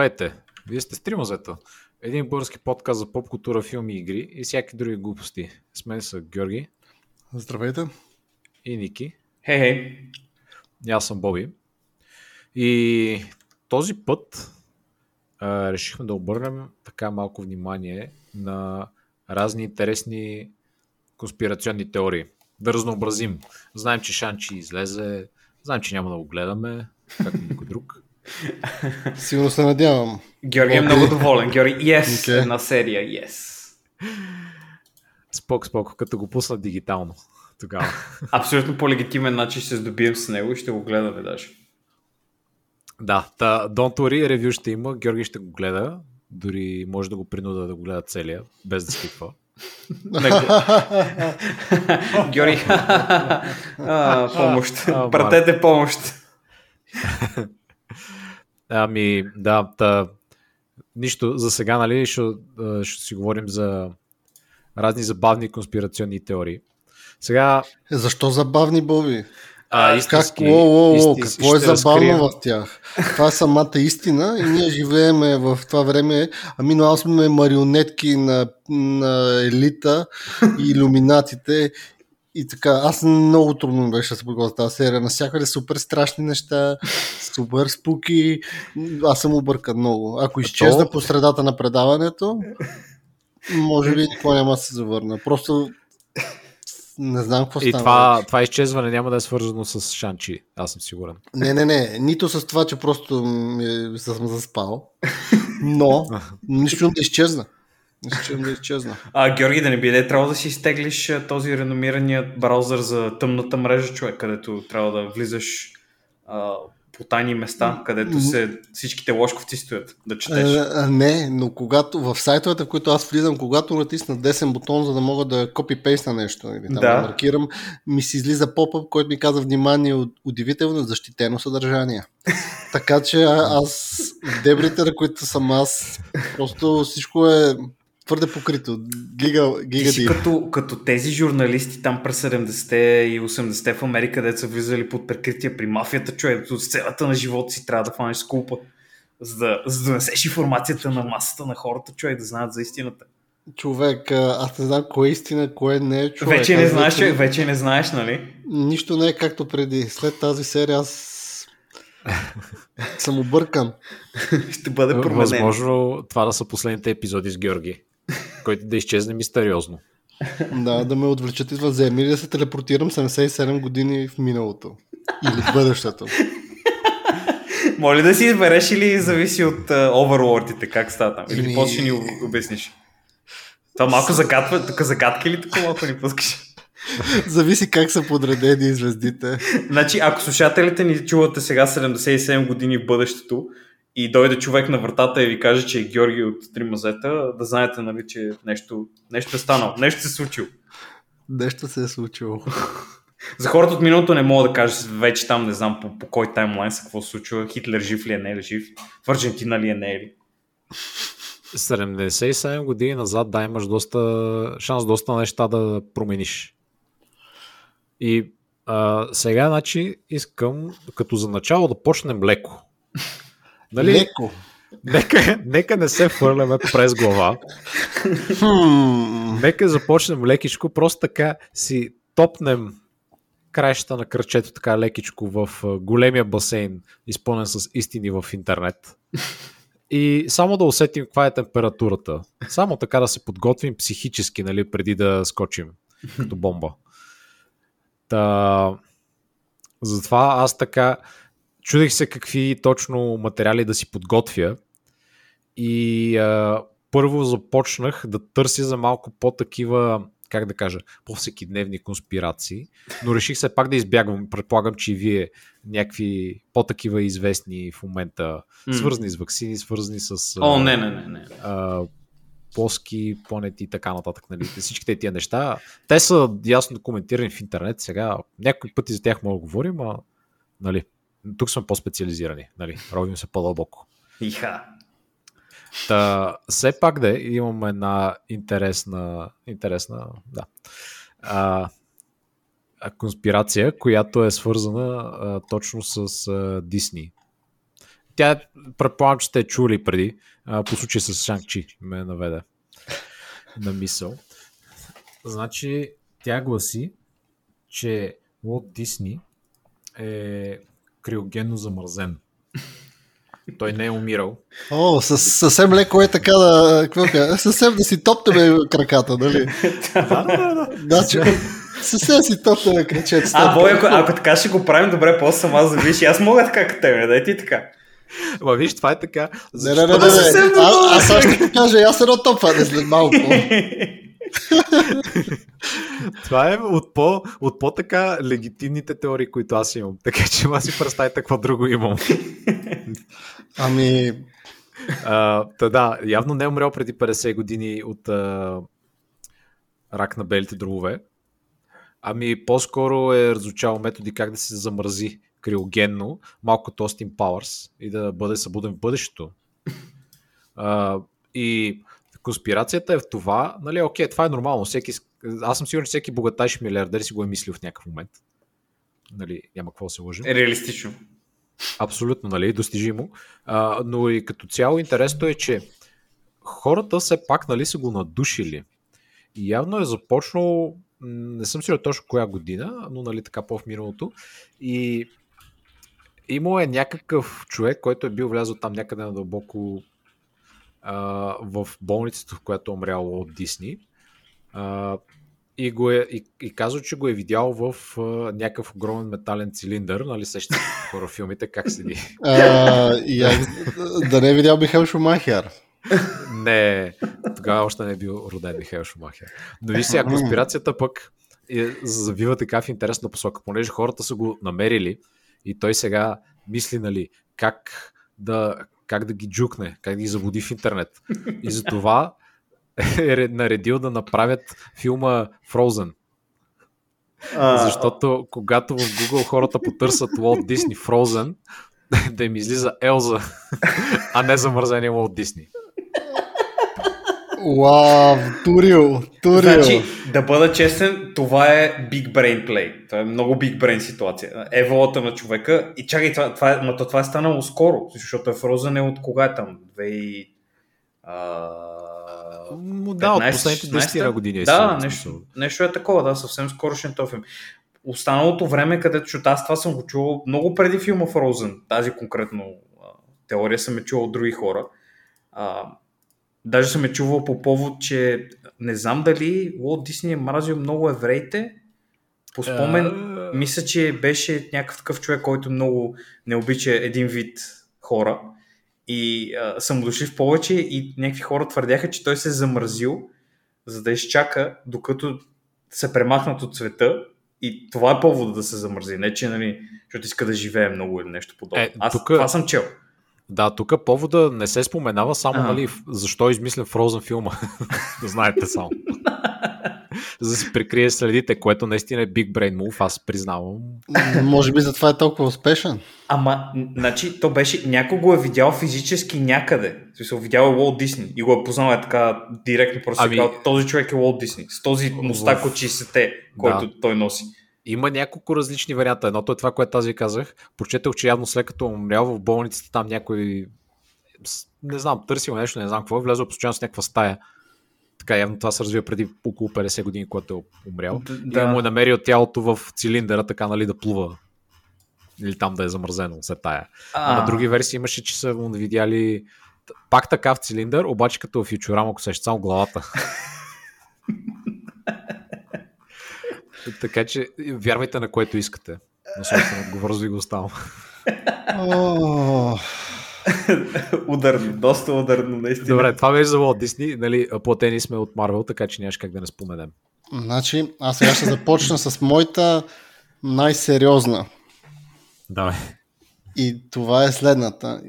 Здравейте! Вие сте Стримозето. Един български подкаст за поп култура, филми, игри и всяки други глупости. С мен са Георги Здравейте. и Ники. Хей, хей. И аз съм Боби. И този път а, решихме да обърнем така малко внимание на разни интересни конспирационни теории. Да разнообразим. Знаем, че Шанчи излезе, знаем, че няма да го гледаме, както никой друг. Сигурно се надявам. Георги е много доволен. Георги, yes, Okay. една серия, yes. Спок, спок, като го пуснат дигитално. Тогава. Абсолютно по легитимен начин ще се здобием с него и ще го гледаме даже. Да, та, don't worry, ревю ще има, Георги ще го гледа, дори може да го принуда да го гледа целия, без да скипва. Георги, помощ. Пратете помощ. Ами, да, та, нищо за сега, нали, ще, а, ще си говорим за разни забавни конспирационни теории. Сега, Е, защо забавни, Боби? а, Как? истински, Ло, ло, ло, истински какво е забавно разкрием. в тях? Това е самата истина и ние живееме в това време. Ами, но аз сме марионетки на, на елита и иллюминатите. И така, аз много трудно ми беше да се подготвя тази серия. Насякъде супер страшни неща, супер спуки. Аз съм объркан много. Ако изчезна То- по средата на предаването, може би никога няма да се завърна. Просто не знам какво И стана. това, това изчезване няма да е свързано с Шанчи, аз съм сигурен. Не, не, не. Нито с това, че просто ми, съм заспал. Но нищо да изчезна. Нищо да изчезна. А, Георги, да не би да е трябвало да си изтеглиш този реномирания браузър за тъмната мрежа, човек, където трябва да влизаш а, по тайни места, където се, всичките ложковци стоят да четеш. А, а, не, но когато в сайтовете, в които аз влизам, когато натисна десен бутон, за да мога да копипейста нещо или там да. Да. маркирам, ми се излиза поп който ми каза внимание, уд- удивително защитено съдържание. така че аз в дебрите, на които съм аз, просто всичко е твърде покрито. Гига, Ти гига си дип. като, като тези журналисти там през 70-те и 80-те в Америка, са влизали под прикритие при мафията, човек, от сцената на живота си трябва да фанеш скулпа, за да, за да донесеш информацията на масата на хората, човек, да знаят за истината. Човек, а, аз не знам кое е истина, кое не е човек. вече не Аз знаеш, вече- човек, вече не знаеш, нали? Нищо не е както преди. След тази серия аз съм объркан. Ще бъде променено. Възможно това да са последните епизоди с Георги, който да изчезне мистериозно. Да, да ме отвлечат извънземни или да се телепортирам 77 години в миналото. Или в бъдещето. Моля да си избереш или зависи от uh, оверлордите, как става там? Или Еми- после ще ни обясниш. Това малко загадва, тук загадка или тук малко ни пускаш? Зависи как са подредени звездите. Значи, ако слушателите ни чувате сега 77 години в бъдещето и дойде човек на вратата и ви каже, че е Георги от Тримазета, да знаете, нали, че нещо, нещо е станало, нещо се е случило. Нещо се е случило. За хората от миналото не мога да кажа вече там, не знам по, по кой таймлайн са, какво се случва, Хитлер жив ли е, не е ли жив, в Аржентина ли е, не е ли. 77 години назад, да, имаш доста шанс, доста неща да промениш. И а, сега, значи, искам като за начало да почнем леко. Нали? Леко. Нека, нека не се фърляме през глава. Нека започнем лекичко, просто така си топнем краищата на кръчето така лекичко в големия басейн, изпълнен с истини в интернет. И само да усетим каква е температурата. Само така да се подготвим психически, нали, преди да скочим като бомба. Та, затова аз така чудех се какви точно материали да си подготвя и а, първо започнах да търся за малко по-такива, как да кажа, по-всекидневни конспирации, но реших се пак да избягвам. Предполагам, че и вие някакви по-такива известни в момента, свързани с вакцини, свързани с О, не, не, не, не. а, плоски планети и така нататък. Нали? Всичките тия неща, те са ясно коментирани в интернет. Сега някои пъти за тях мога да говорим, а нали, тук сме по-специализирани. Нали? Робим се по-дълбоко. Иха. Та, все пак да имам една интересна, интересна да, а, конспирация, която е свързана а, точно с а, Дисни. тя, предполагам, че сте чули преди, а, по случай с Шанг-Чи, ме наведе на мисъл. Значи, тя гласи, че Уолт Дисни е криогенно замързен. Той не е умирал. О, със, съвсем леко е така да... Кажа? Съвсем да си топтаме краката, нали? да, да, да. Значи, съвсем си топтаме крачета. А, бой, ако, ако така ще го правим, добре, после сама да виж. Аз мога така като тебе, да ти така. Ма виж, това е така. Не, не, не, не, не. А, аз ще ти кажа, аз едно топване след малко. Това е от, по, от по-така легитимните теории, които аз имам. Така че аз си представите какво друго имам. Ами... А, та, да, явно не е умрял преди 50 години от а, рак на белите дробове. Ами по-скоро е разучал методи как да се замързи криогенно, малко като Остин Пауърс и да бъде събуден в бъдещето. А, и конспирацията е в това, нали, окей, това е нормално. Всеки, аз съм сигурен, че всеки богатайш милиардер си го е мислил в някакъв момент. Нали, няма какво да се лъжим. Е реалистично. Абсолютно, нали, достижимо. А, но и като цяло интересно е, че хората все пак, нали, са го надушили. И явно е започнал, не съм сигурен точно коя година, но нали така по-в миналото. И имал е някакъв човек, който е бил влязъл там някъде надълбоко а, в болницата, в която е умрял от Дисни. А, и, го е, и, и казва, че го е видял в а, някакъв огромен метален цилиндър, нали сещате хора филмите, как седи. А, да не е видял Михаил Шумахер. Не, тогава още не е бил роден Михаил Шумахер. Но виж сега, конспирацията пък е, завива така в интересна посока, понеже хората са го намерили и той сега мисли, нали, как да, как да ги джукне, как да ги заводи в интернет. И затова е наредил да направят филма Frozen. А... Защото когато в Google хората потърсят Walt Disney Frozen, да им излиза Елза, а не замързения Walt Disney. Вау, турил, турил. Значи, да бъда честен, това е big brain play. Това е много big brain ситуация. Еволата на човека. И чакай, това, това, е, но това е станало скоро, защото е Frozen е от кога е там? 2000... А... Да, от последните 10 години. Е да, нещо, нещо е такова, да, съвсем скорошен този филм. Останалото време, където чута, аз това съм го чувал много преди филма Frozen, тази конкретно а, теория съм е чувал от други хора. А, Даже съм е чувал по повод, че не знам дали Уолт Дисни е мразил много евреите. По спомен, uh... мисля, че беше някакъв такъв човек, който много не обича един вид хора. И а, съм дошли в повече и някакви хора твърдяха, че той се е замразил, за да изчака, докато се премахнат от света и това е повода да се замързи. Не, че нали, защото иска да живее много или нещо подобно. Е, Аз тука... това съм чел. Да, тук повода не се споменава само, а. нали, защо е измислен Frozen филма. знаете само. За да се прикрие следите, което наистина е Big Brain Move, аз признавам. Може би затова е толкова успешен. Ама, значи, то беше, някой го е видял физически някъде. В смисъл, видял е Уолт Дисни и го е познал е така директно, просто ами... казал, този човек е Уолт Дисни, с този мустак от 60-те, който да. той носи. Има няколко различни варианта. Едното е това, което аз ви казах. Прочетох, че явно след като е умрял в болницата, там някой не знам, търсил нещо, не знам какво, е влезъл постоянно с някаква стая. Така явно това се развива преди около 50 години, когато е умрял. Да. И му е намерил тялото в цилиндъра, така нали да плува. Или там да е замързено след тая. А, на други версии имаше, че са му видяли пак така в цилиндър, обаче като в Фьючурама, ако се само главата. Така че вярвайте на което искате. На собствена отговорност ви го оставам. ударно, доста ударно, наистина. Добре, това беше за Walt Disney. Нали, платени сме от Марвел, така че нямаш как да не споменем. Значи, аз сега ще започна с моята най-сериозна. Давай. И това е следната.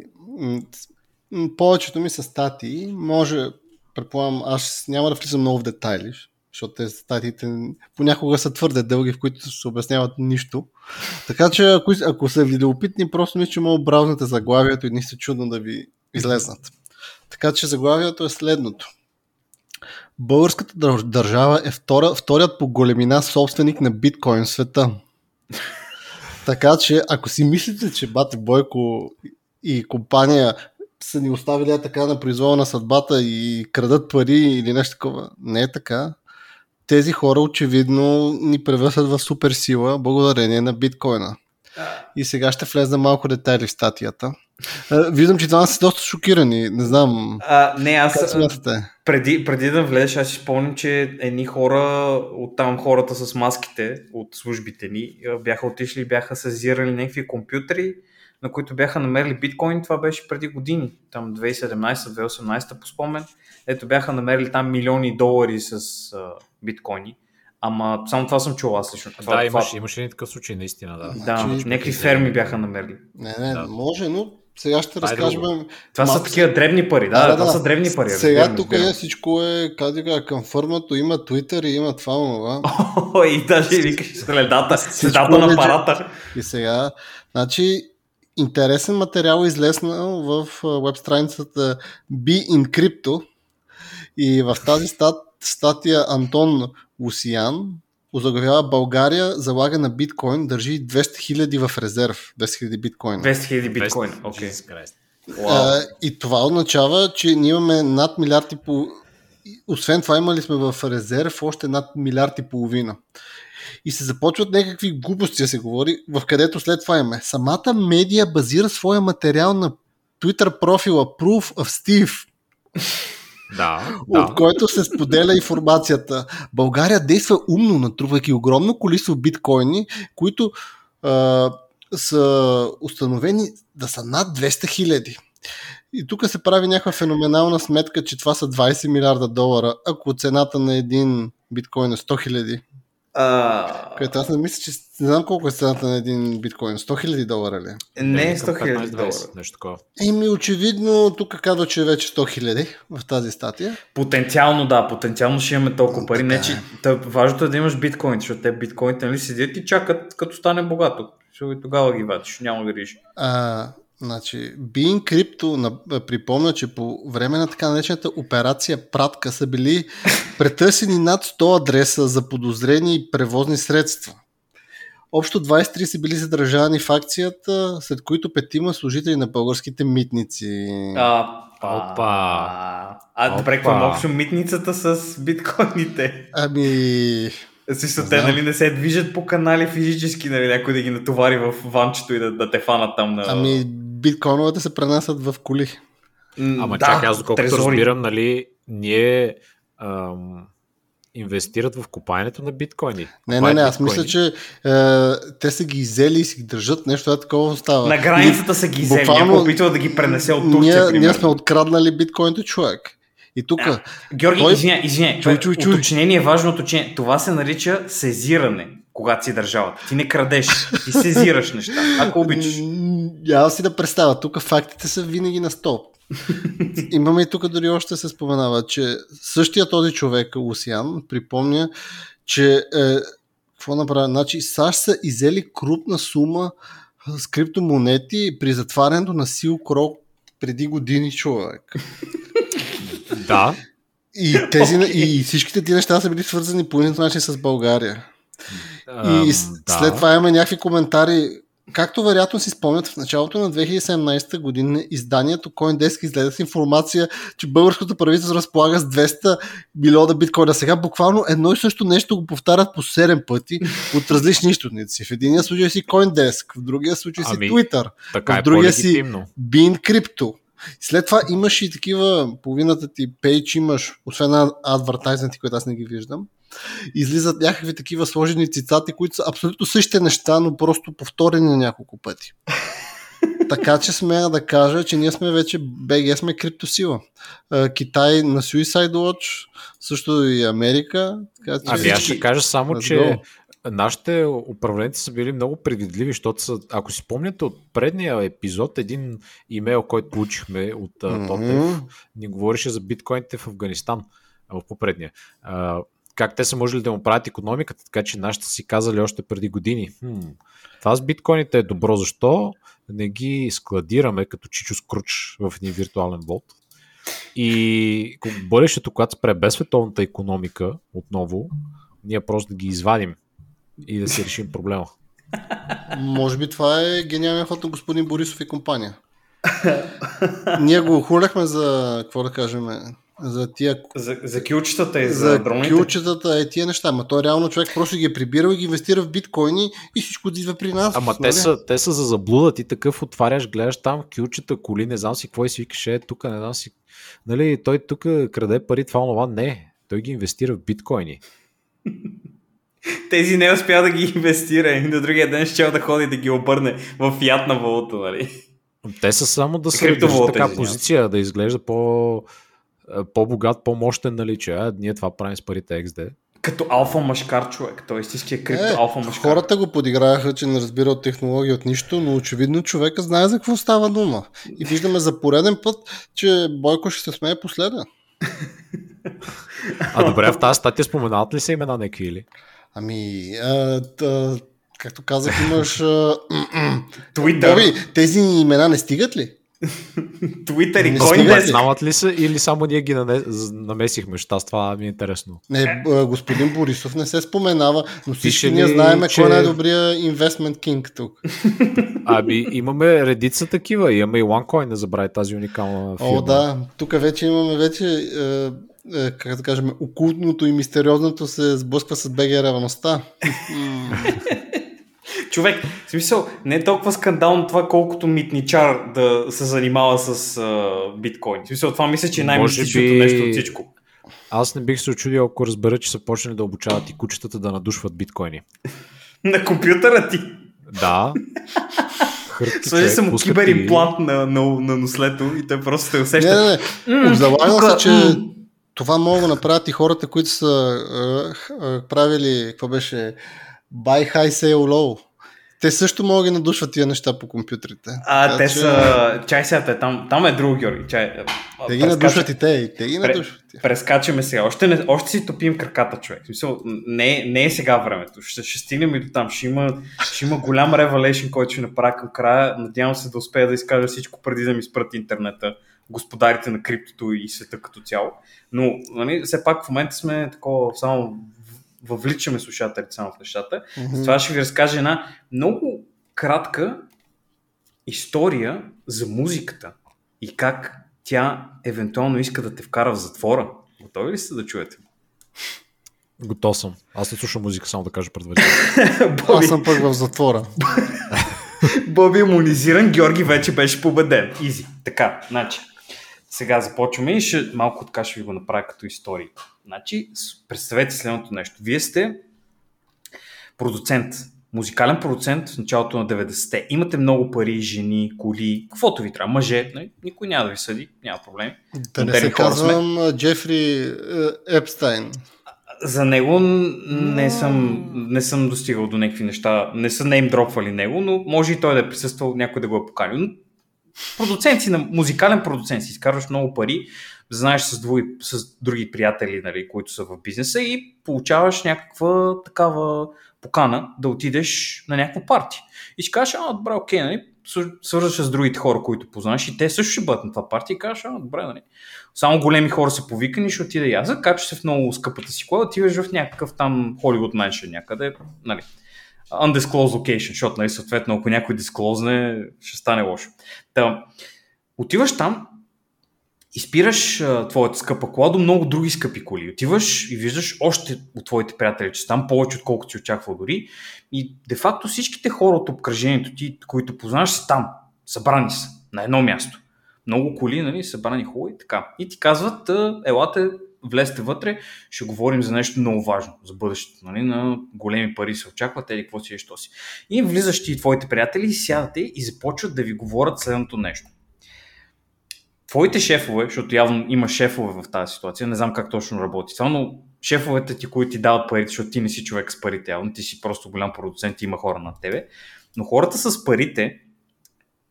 Повечето ми са статии. Може, предполагам, аз няма да влизам много в детайли, защото те статиите понякога са твърде дълги, в които се обясняват нищо. Така че ако, ако са видеопитни, просто мисля, че мога бразнете заглавието и нищо чудно да ви излезнат. Така че заглавието е следното. Българската държава е втора, вторият по големина собственик на биткоин света. така че, ако си мислите, че Бати Бойко и компания са ни оставили така на произвола на съдбата и крадат пари или нещо такова. Не е така. Тези хора очевидно ни превършат в суперсила благодарение на биткоина. И сега ще влезна малко детайли в статията. Виждам, че това са доста шокирани. Не знам. А, не, аз. Как смятате? Преди, преди да влезеш, аз си спомням, че едни хора, от там хората с маските от службите ни, бяха отишли бяха сезирали някакви компютри, на които бяха намерили биткоин. Това беше преди години, там 2017-2018 по спомен. Ето бяха намерили там милиони долари с а, биткоини. Ама само това съм чул аз лично. Това, да, това... имаше, имаше такъв случай, наистина, да. Да, Значи, някакви ферми бяха намерили. Не, не, Да. може, но сега ще е разкажем. друго. Това са малко- такива дребни пари, да, да, това са дребни пари. Сега разбирам, тук е всичко е, как да кажа, конфърмато, има Twitter и има това, това. О, и даже и викаш следата, следата е на вече- апарата. И сега, значи, интересен материал излезнал в веб страницата Be in Crypto и в тази стат, статия Антон Лусиян озаглавява България залага на биткоин, държи 200 хиляди в резерв. 200 хиляди биткоина. 200 хиляди биткоин. Окей. А, и това означава, че ние имаме над милиард и по... Освен това имали сме в резерв още над милиард и половина. И се започват някакви глупости да се говори, в където след това имаме. Самата медия базира своя материал на Twitter профила Proof of Steve, Да, от да. който се споделя информацията. България действа умно, натрупвайки огромно количество биткоини, които а, са установени да са над 200 хиляди. И тук се прави някаква феноменална сметка, че това са 20 милиарда долара, ако цената на един биткоин е 100 хиляди. А, Което аз не мисля, че не знам колко е цената на един биткоин. 100 хиляди долара ли? не е към 100 хиляди 15-20, долара. Нещо такова. Еми, очевидно, тук казва, че е вече 100 хиляди в тази статия. Потенциално да, потенциално ще имаме толкова пари. Не, че, е. важното е да имаш биткоин, защото те биткоините нали, седят и чакат като стане богато. И тогава ги вадиш, няма да грижи. А, значи, Being Crypto на- припомня, че по време на така наречената операция Пратка са били претърсени над 100 адреса за подозрени превозни средства. Общо 23 са били задържани в акцията, след които петима служители на българските митници. А, Опа. А, добре, какво има общо митницата с биткоините? Ами, Не те нали не се движат по канали физически, нали, някой да ги натовари в ванчето и да, да те фанат там на... ами биткоиновете се пренасят в коли. Ама да, чакай, аз доколкото трезори. разбирам, нали, ние ам, инвестират в купаенето на биткоини. Не, не, не, аз биткоини. мисля, че е, те са ги изели и си ги държат, нещо е такова става. На границата са ги взели, Буквално- някой опитва да ги пренесе от Турция, ние, ние сме откраднали биткоините човек. И тук, Георги, Той- извиня, извиня. Чуй, чуй, чуй. Уточнение, важно уточнение. Това се нарича сезиране, когато си държавата. Ти не крадеш, ти сезираш неща, ако обичаш. Я си да представя, тук фактите са винаги на стоп. Имаме и тук дори още се споменава, че същия този човек, Лусиан, припомня, че е, какво направи? Значи САЩ са изели крупна сума с криптомонети при затварянето на Silk Rock преди години човек. Да, И, тези, и всичките ти неща са били свързани по един начин с България. И да. след това имаме някакви коментари. Както вероятно си спомнят, в началото на 2017 година изданието CoinDesk излезе с информация, че българското правителство разполага с 200 милиона биткоина. Сега буквално едно и също нещо го повтарят по 7 пъти от различни източници. В единия случай си CoinDesk, в другия случай си Ами, Twitter, в е другия си- по-легитимно. Bean Crypto. След това имаш и такива, половината ти пейдж имаш, освен адвертайзменти, които аз не ги виждам, излизат някакви такива сложени цитати, които са абсолютно същите неща, но просто повторени на няколко пъти. така че смея да кажа, че ние сме вече, БГ сме криптосила. Китай на Suicide Watch, също и Америка. Така, че Ами аз ще кажа само, Let's че go. нашите управленци са били много предвидливи, защото са, ако си спомняте от предния епизод, един имейл, който получихме от mm-hmm. Тотев, ни говореше за биткоините в Афганистан в попредния. Как те са можели да му правят економиката, така че нашите си казали още преди години. Хм, това с биткоините е добро, защо не ги складираме като Чичо Скруч в един виртуален болт? И бъдещето, когато спре без световната економика отново, ние просто да ги извадим и да си решим проблема. Може би това е гениален ход на господин Борисов и компания. Ние го хуляхме за, какво да кажем, за тия За, за кючетата и за, за дроните. кючетата и тия неща. Ма той реално човек просто ги е прибирал и ги инвестира в биткоини и всичко идва при нас. Ама те нали? са, те са за заблуда. Ти такъв отваряш, гледаш там кючета, коли, не знам си какво и си викаш, е, тук не знам си. Нали, той тук краде пари, това, това. Не, той ги инвестира в биткоини. Тези не успя да ги инвестира и на другия ден ще да ходи да ги обърне в фиатна валута, нали? Те са само да се така се. позиция, да изглежда по, е, по-богат, по-мощен, нали, че а, ние това правим с парите XD. Като алфа машкар човек. Той истинския крипто Е, алфа машкар. хората го подиграха, че не разбира от технология от нищо, но очевидно човека знае за какво става дума. И виждаме за пореден път, че Бойко ще се смее последен. А добре, в тази статия споменават ли се имена някакви или? Ами, а, та, както казах, имаш... А, Твитър, Боби, тези имена не стигат ли? Твитър и Не Coindesk. стига ли? Знават ли са или само ние ги намесихме? Аз това ми е интересно. Не, а, господин Борисов не се споменава, но всички Пише ние знаем че- кой е най-добрия инвестмент кинг тук. Ами имаме редица такива. Имаме и OneCoin, не забравяй тази уникална фирма. О, да, тук вече имаме вече, е, е, как да кажем, окултното и мистериозното се сблъсква с БГ ревността. Човек, в смисъл, не е толкова скандално това, колкото митничар да се занимава с а, биткоин. В смисъл, това мисля, че е най-мистичното би- нещо от всичко. Аз не бих се очудил, ако разбера, че са почнали да обучават и кучетата да надушват биткоини. На компютъра ти. Да. Сложи се му киберимплант на, на, на нослето и той просто се Не, усеща. не, не. Залага се, че това могат да направят и хората, които са е, е, правили, какво беше, buy high, sell low. Те също могат да надушват тия неща по компютрите. А, Така те че са... Чай сега, там, там е друго, Георги. Чай, Те ги прескача- надушват и те, и те ги Пре- надушват. Прескачаме сега. Още, не, още си топим краката, човек. В Смисъл, не, не е сега времето. Ще, ще стигнем и до там. Ще има, ще има голям ревелейшн, който ще направя към края. Надявам се да успея да изкажа всичко преди да ми спрат интернета, господарите на криптото и света като цяло. Но, нали, все пак в момента сме такова, само въвличаме слушателите само в нещата. Мгм. С това ще ви разкажа една много кратка история за музиката и как тя евентуално иска да те вкара в затвора. Готови ли сте да чуете? Готов съм. Аз не слушам музика, само да кажа предварително. Боби, Аз съм пък в затвора. Боби е имунизиран, Георги вече беше победен. Изи. Така, значи. Сега започваме и ще, малко така ще ви го направя като история. Значи, представете следното нещо. Вие сте продуцент, музикален продуцент в началото на 90-те. Имате много пари, жени, коли, каквото ви трябва, мъже, нали? никой няма да ви съди, няма проблеми. Да не Модерни се хора сме. казвам а, Джефри Епстайн. За него не съм, не съм достигал до някакви неща, не са нейм дропвали него, но може и той да е присъствал, някой да го е поканил. Но Продуцент си, на музикален продуцент си, изкарваш много пари, знаеш с, други, с други приятели, нали, които са в бизнеса и получаваш някаква такава покана да отидеш на някаква парти. И ще кажеш, а, добре, окей, нали, свър- свързваш с другите хора, които познаваш и те също ще бъдат на това парти и кажеш, а, добре, нали. Само големи хора са повикани, ще отида и аз. Закачаш се в много скъпата си кола, отиваш в някакъв там Hollywood Mansion някъде, нали, undisclosed location, защото, нали, съответно, ако някой дисклозне, ще стане лошо. Та, отиваш там и спираш а, твоята скъпа кола до много други скъпи коли. Отиваш и виждаш още от твоите приятели, че там повече, отколкото си очаквал дори. И де-факто всичките хора от обкръжението ти, които познаваш, са там. Събрани са на едно място. Много коли, нали, събрани хубаво и така. И ти казват, елате, влезте вътре, ще говорим за нещо много важно, за бъдещето. Нали, на големи пари се очакват, или какво си е, що си. И влизаш ти твоите приятели, сядате и започват да ви говорят следното нещо. Твоите шефове, защото явно има шефове в тази ситуация, не знам как точно работи това, но шефовете ти, които ти дават парите, защото ти не си човек с парите, явно ти си просто голям продуцент и има хора над тебе, но хората с парите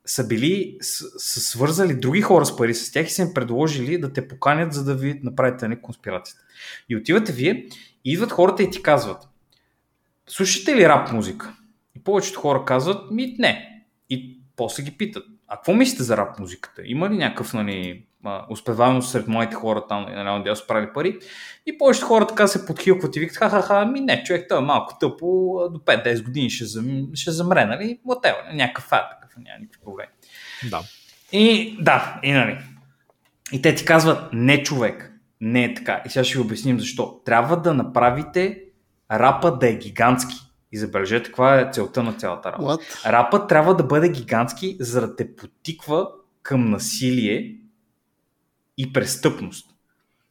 са били, са, свързали други хора с пари с тях и са им предложили да те поканят, за да ви направите не конспирацията. И отивате вие, и идват хората и ти казват, слушате ли рап музика? И повечето хора казват, ми не. И после ги питат, а какво мислите за рап музиката? Има ли някакъв, нали, успеваемост сред моите хора там, нали, на дясно прави пари? И повечето хора така се подхилкват и викат, ха-ха-ха, ми не, човек, той е малко тъпо, до 5-10 години ще, зам, ще замре, нали? Whatever, някакъв фат, такъв, няма никакви проблеми. Да. И да, и нали. И те ти казват, не човек, не е така. И сега ще ви обясним защо. Трябва да направите рапа да е гигантски. И забележете каква е целта на цялата работа. What? Рапът трябва да бъде гигантски, за да те потиква към насилие и престъпност.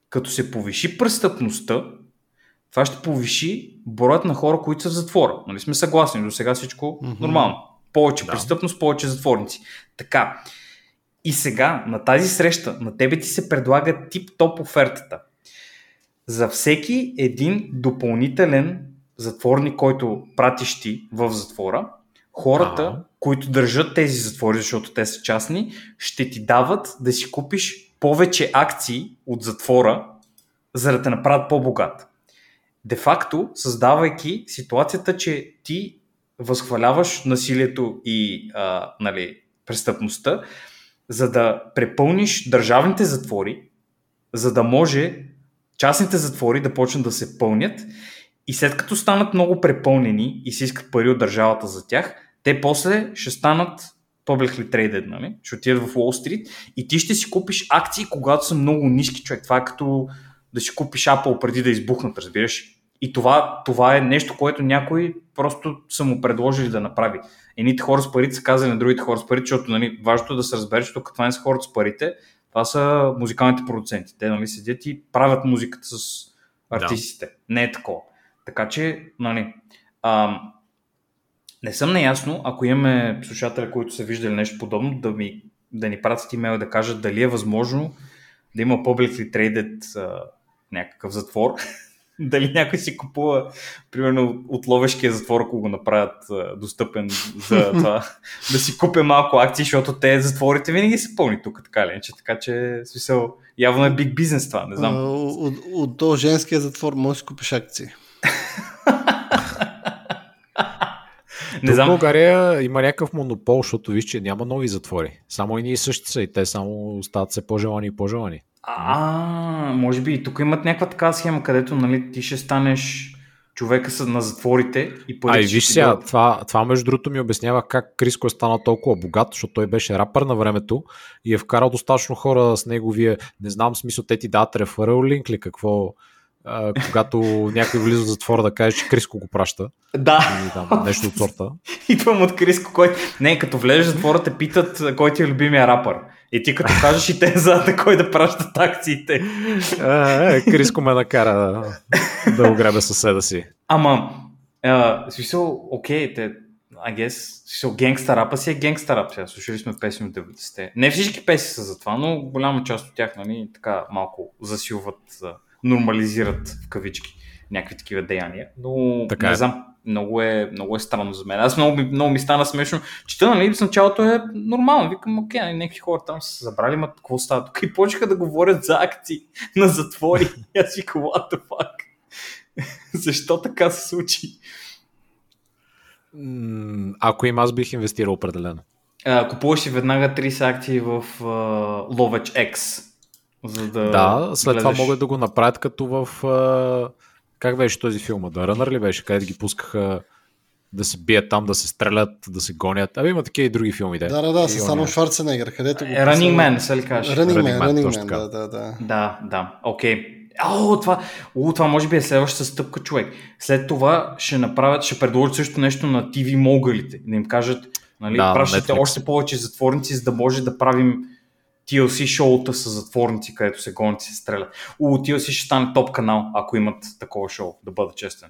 Като се повиши престъпността, това ще повиши броят на хора, които са в затвора. Нали сме съгласни? До сега всичко Мгм. нормално. Повече Да. престъпност, повече затворници. Така. И сега, на тази среща, на тебе ти се предлага тип-топ офертата. За всеки един допълнителен затворник, който пратиш ти в затвора, хората, Ага. които държат тези затвори, защото те са частни, ще ти дават да си купиш повече акции от затвора, за да те направят по-богат. Де факто, създавайки ситуацията, че ти възхваляваш насилието и а, нали, престъпността, за да препълниш държавните затвори, за да може частните затвори да почнат да се пълнят и след като станат много препълнени и се искат пари от държавата за тях, те после ще станат publicly traded, нали? ще отидат в Wall Street и ти ще си купиш акции, когато са много ниски човек. Това е като да си купиш Apple преди да избухнат, разбираш. И това, това е нещо, което някой просто са му предложили да направи. Едните хора с парите са казали на другите хора с парите, защото нали, важното е да се разбере, че тук това не са хората с парите, това са музикалните продуценти. Те нали, седят и правят музиката с артистите. Не е такова. Така че, нали, ам, не съм наясно, ако имаме слушатели, които са виждали нещо подобно, да, ми, да ни пратят имейл да кажат дали е възможно да има publicly traded а, някакъв затвор. дали някой си купува, примерно, от ловешкия затвор, ако го направят а, достъпен за това, да си купя малко акции, защото те затворите винаги са пълни тук, така ли? иначе. Така че, смисъл, явно е биг бизнес това, не А, знам. От, от този женския затвор можеш да купиш акции. Не знам. България има някакъв монопол, защото виж, че няма нови затвори. Само едни и същи са и те само стават се по-желани и по-желани. А, може би и тук имат някаква така схема, където нали, ти ще станеш човека на затворите и парите А и ще виж сега, това, това между другото ми обяснява как Криско е станал толкова богат, защото той беше рапър на времето и е вкарал достатъчно хора с неговия, не знам, смисъл, те ти дадат реферал линк ли, какво, а, когато някой влиза в затвора да каже, че Криско го праща Да, или там нещо от сорта. идвам от Криско, кой... Не, като влезеш в затвора те питат а, кой ти е любимия рапър. И ти като кажеш и те за кой да пращат акциите. Е, е, Криско ме накара да, да огребе съседа си. Ама, а, в смисъл, окей, те, I guess, смисъл, генгста рапа си е генгста рап. Сега слушали сме песни от 90-те. Не всички песни са за това, но голяма част от тях, нали, така малко засилват, а, нормализират в кавички някакви такива деяния. Но Така не е. знам, много е, много е странно за мен. Аз много, много ми стана смешно. Чета, нали, в началото е нормално. Викам, окей, нали, някакви хора там са забрали, ма какво става тук? И почнаха да говорят за акции на затвори. И аз викам, what the fuck? Защо така се случи? Ако им аз бих инвестирал определено. А, купуваш си веднага 30 акции в а, Lovage X. За да, Да, след това гледаш. могат да го направят като в... а, Как беше този филм? Да Runner ли беше? Където ги пускаха да се бият там, да се стрелят, да се гонят. Абе има такива и други филми. Да, да, да, И с само Шварценегер, където го Е, Running Man, се ли кажеш? Running Running Man, Running Man, така. да, да, да. Да, да, окей. О, това, о, това може би е следващата стъпка, човек. След това ще направят, ще предложат също нещо на TV могалите. Да им кажат, нали, Да, пращате още повече затворници, за да може да правим TLC шоута с затворници, където се гонят и се стрелят. О, TLC ще стане топ канал, ако имат такова шоу, да бъда честен.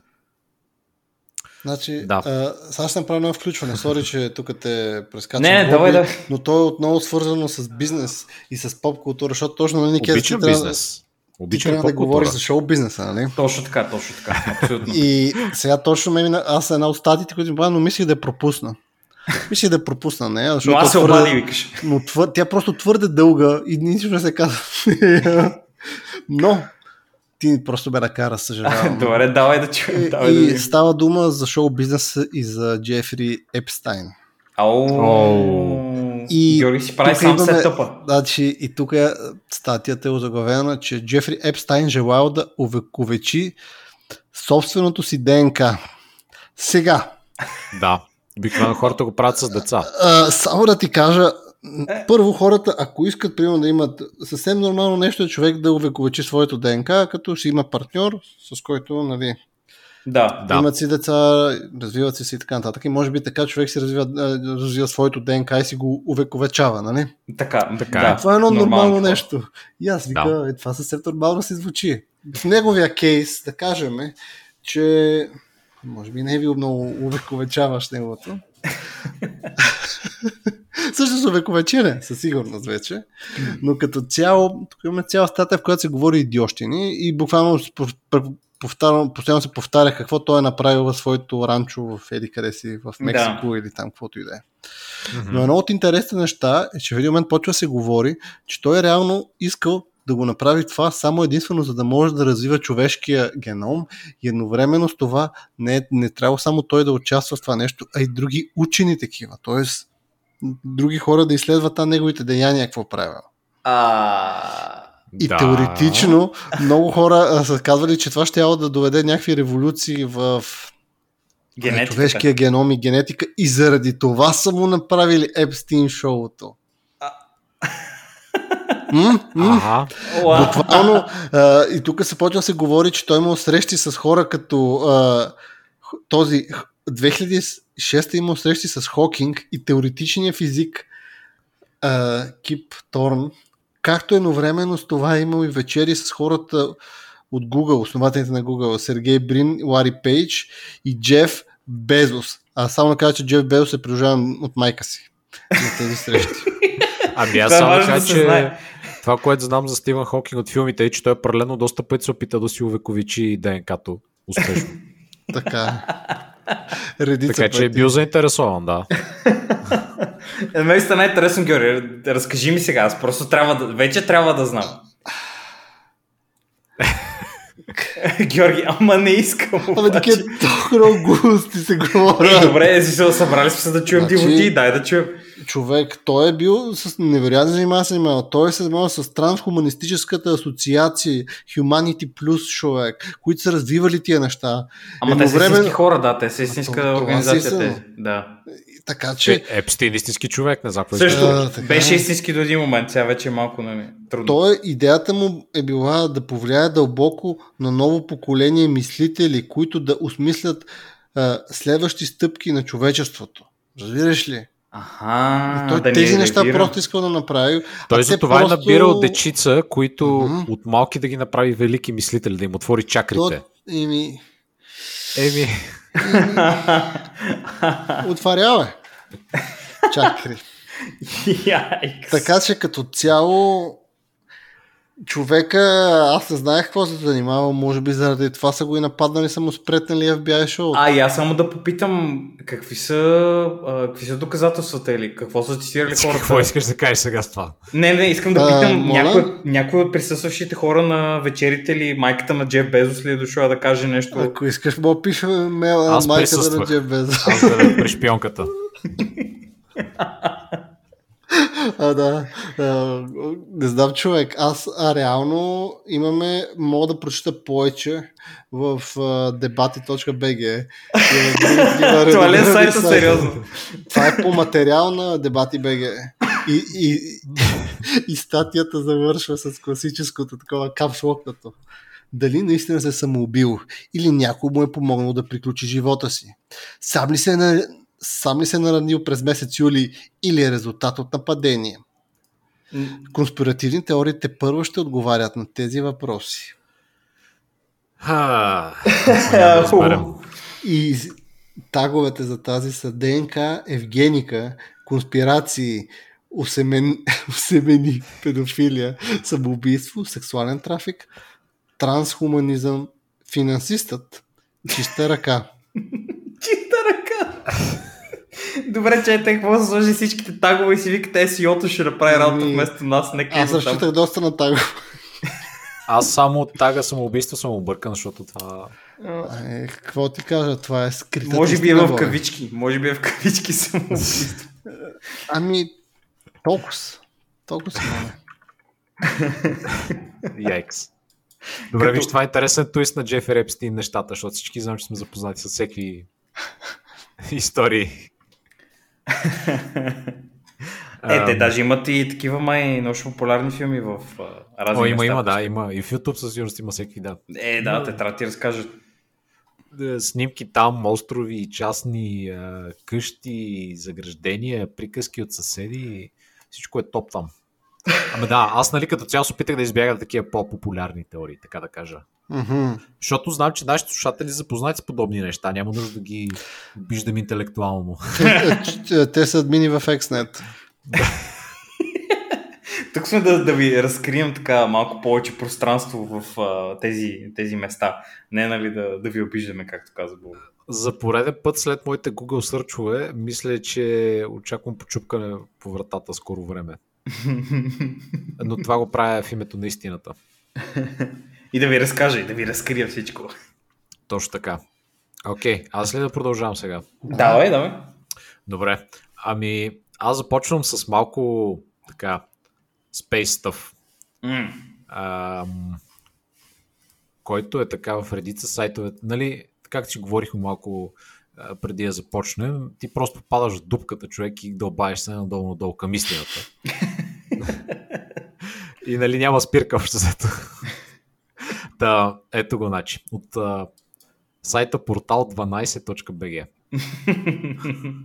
Значи, Да. а, сега ще направя едно включване. Сори, че тук те прескачам. Не, Боби, давай, давай. Но то е отново свързано с бизнес и с поп култура, защото точно нали, Нике, Обичам ти трябва- бизнес. Ти Обичам трябва да говориш за шоу бизнеса, нали? Точно така, точно така. Абсолютно. И сега точно мен, аз една от статите, които ми правя, но мислих да я пропусна. Мислих да пропусна, не, защото Но аз се твърде- обади викаш. но твър... тя е просто твърде дълга и нищо не се казва. но ти просто бе накара, съжалявам. Добре, давай да чуем. И, Давай да и видим. става дума за шоу бизнес и за Джефри Епстайн. Ау. И Георги си прави сам имаме- сетъпа. Значи, и тук е, статията е озаглавена, че Джефри Епстайн желал да увековечи собственото си ДНК. Сега, Да. Обикновено хората го правят с деца. а, само да ти кажа, първо хората, ако искат, примерно, да имат съвсем нормално нещо, е човек да увековечи своето ДНК, като си има партньор, с който, нали, Да. Да. имат си деца, развиват се си и така нататък. И може би така човек си развива, развива своето ДНК и си го увековечава, нали? Така, Така да. е. Това е едно нормално такова. нещо. И аз вика, е, това съвсем нормално си звучи. В неговия кейс, да кажем, че може би не е бил много увековечаващ неговото. Също с увековечене, със сигурност вече. Но като цяло, тук имаме цяла статия, в която се говори идиощини и буквално повтарям, постоянно се повтаря какво той е направил в своето ранчо в Еди къде си, в Мексико или там, каквото и да е. Но едно от интересните неща е, че в един момент почва да се говори, че той е реално искал да го направи това само единствено, за да може да развива човешкия геном и едновременно с това не, не трябва само той да участва в това нещо, а и други учени такива. Тоест, други хора да изследват та неговите деяния, какво правил. А, И Да. теоретично много хора а, са казвали, че това ще да доведе някакви революции в генетиката. човешкия геном и генетика и заради това са му направили Епстин шоуто. М? Буквално, а, и тук се почва да се говори, че той имал срещи с хора като а, този х- 2006 имал срещи с Хокинг и теоретичния физик а, Кип Торн, както едновременно с това е имал и вечери с хората от Google, основателите на Google, Сергей Брин, Лари Пейдж и Джеф Безос. А само да кажа, че Джеф Безос е придружаван от майка си на тези срещи. Ами аз е само да кажа, че знае. Това, което знам за Стивън Хокинг от филмите е, че той паралелно доста пъти се опита да си увековечи ДНК-то успешно. Така. Редица така че е бил заинтересован, да. Е, Мен стана интересно, Георги. Разкажи ми сега, аз просто трябва да, вече трябва да знам. Георги, ама не искам. Абе, такива толкова много глупости се говорят. Е, добре, си се събрали сме се да чуем Значи- дивоти, дай да чуем. човек, той е бил с невероятно занимава се занимава. Той се занимава с трансхуманистическата асоциация Humanity Plus човек, които са развивали тия неща. Ама те са Едновременно- истински хора, да, те са истинска организация. Те. Да. Така Че че Епстин истински човек, не знам какво Също Да, така беше е. истински до един момент, сега вече е малко нали, трудно. той, идеята му е била да повлияе дълбоко на ново поколение мислители, които да осмислят а, следващи стъпки на човечеството. Разбираш ли? Аха, той да тези неща реагира. просто искал да направи. Той за това просто- е набирал дечица, които Мгм. от малки да ги направи велики мислители, да им отвори чакрите. То, ими, Еми, отварява. Чакри. Яйкс. Така че като цяло човека, аз не знаех какво се занимава, може би заради това са го и нападнали, са му спретнали FBI шоу. А, и аз само да попитам, какви са, а, какви са доказателствата или какво са цитирали хората? какво искаш да кажеш сега с това? Не, не, искам да А, питам моля? някой, някой от присъстващите хора на вечерите или майката на Джеф Безос ли е дошла да каже нещо? Ако искаш, мога пише мейла на майката на присъствах. Джеф Безос. Аз да при шпионката. А, да. А, не знам, човек. Аз а, реално имаме, мога да прочита повече в а, дебати.bg. Това ли е сайта, сериозно? Това е по материал на дебати БГ. И, и, и статията завършва с класическото такова капшлокнато. Дали наистина се е самоубил или някой му е помогнал да приключи живота си? Сам ли се е, на... Сам ли се наранил през месец юли или е резултат от нападение? Конспиративни теории те първо ще отговарят на тези въпроси. Ха. И таговете за тази са ДНК, Евгеника, конспирации, усемен... усемени, педофилия, самоубийство, сексуален трафик, трансхуманизъм, финансистът, чиста ръка. Чиста ръка! Добре, че те какво са сложи всичките тагове и си викате SEO-то ще направи работа Ами, вместо нас. Нека Аз разчитах доста на таго. Аз само от тага самоубийство съм объркан, защото това... Е, какво ти кажа, това е скрита. Може би е в кавички. Може би е в кавички самоубийство. Ами, толкова. Толкова си. Яйкс. Добре, Като- виж, това е интересен твист на Джефери Епстин нещата, защото всички знам, че сме запознати с всеки истории. Е, те даже имат и такива май научно популярни филми в разни О, има, места. има, да, има. И в YouTube със сигурност има всеки, да. Е, да, те трябва да ти разкажат. Снимки там, острови, частни къщи, заграждения, приказки от съседи. Всичко е топ там. Ами да, аз нали като цяло се опитах да избягам такива по-популярни теории, така да кажа. Мгм. Защото знам, че нашите слушатели запознати с подобни неща. Няма нужда да ги обиждам интелектуално. Те- Те са админи в XNet. Тук сме да, да ви разкрием така малко повече пространство в а, тези, тези места. Не нали да, да ви обиждаме, както каза Бог. За пореден път след моите Google сърчове, мисля, че очаквам почупкане по вратата скоро време. Но това го правя в името на истината. И да ви разкажа, и да ви разкрия всичко. Точно така. Окей, аз ли да продължавам сега? Давай, давай. Добре. Ами, аз започвам с малко така space stuff, М. ам, който е така в редица сайтове. Нали, както си говорихме малко а, преди да започнем, ти просто падаш в дупката, човек, и дълбаеш се надолу-надолу към истината. и нали няма спирка общо взето. Та, ето го, значи. От а, сайта портал12.bg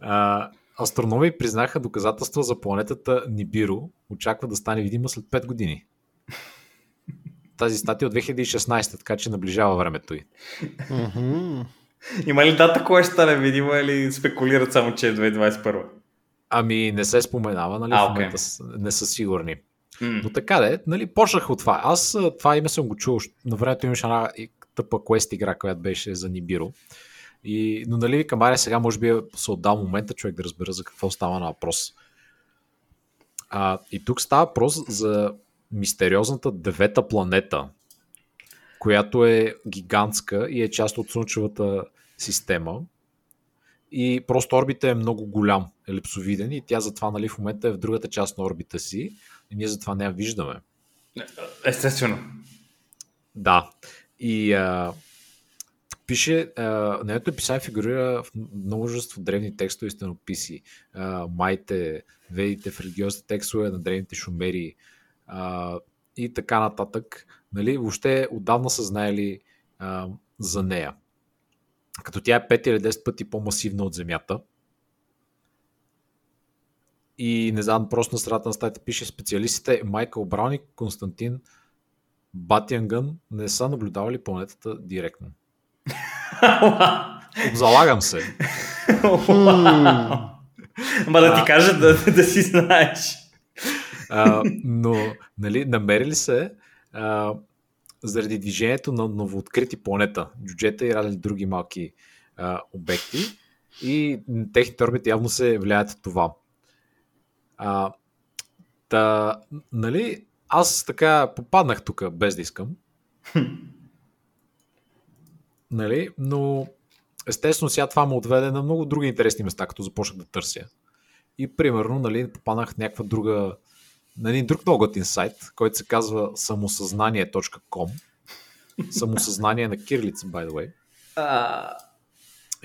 а, астрономи признаха доказателства за планетата Нибиро. Очаква да стане видима след 5 години. Тази статия е от 2016, така че наближава времето й. Има ли дата, кое ще стане видимо или спекулират само, че е 2021? Ами не се споменава, нали? А, в окей. момента не са сигурни. Но така де, нали, почнах от това. Аз това име съм го чул. На времето имаше една тъпа квест игра, която беше за Нибиро. И, но нали, викам, аре, сега може би се отдал момента човек да разбера за какво става на въпрос. А, и тук става въпрос за мистериозната девета планета, която е гигантска и е част от Слънчевата система. И просто орбита е много голям, елипсовиден и тя затова нали, в момента е в другата част на орбита си и ние затова не я виждаме. Естествено. Да. И а, пише, а, нейното описание фигурира в множество древни текстове и стенописи. А, майте, ведите в религиозните текстове на древните шумери а, и така нататък. Нали, въобще отдавна са знаели а, за нея. Като тя е 5 или 10 пъти по-масивна от Земята. И не знам, просто на средата на стаята пише специалистите Майкъл Браун и Константин Батянгън не са наблюдавали планетата директно. Залагам се. Ма да ти кажа да, да си знаеш. А, но, нали, намерили се а, заради движението на новооткрити планета, джуджета и разни други малки а, обекти и техните орбити явно се влияят от това. А, та, нали, аз така попаднах тук без да искам. нали, но естествено сега това ме отведе на много други интересни места, като започнах да търся. И примерно, нали, попаднах някаква друга, на един друг много готин сайт, който се казва самосъзнание.com. Самосъзнание на кирлица, by the way. А,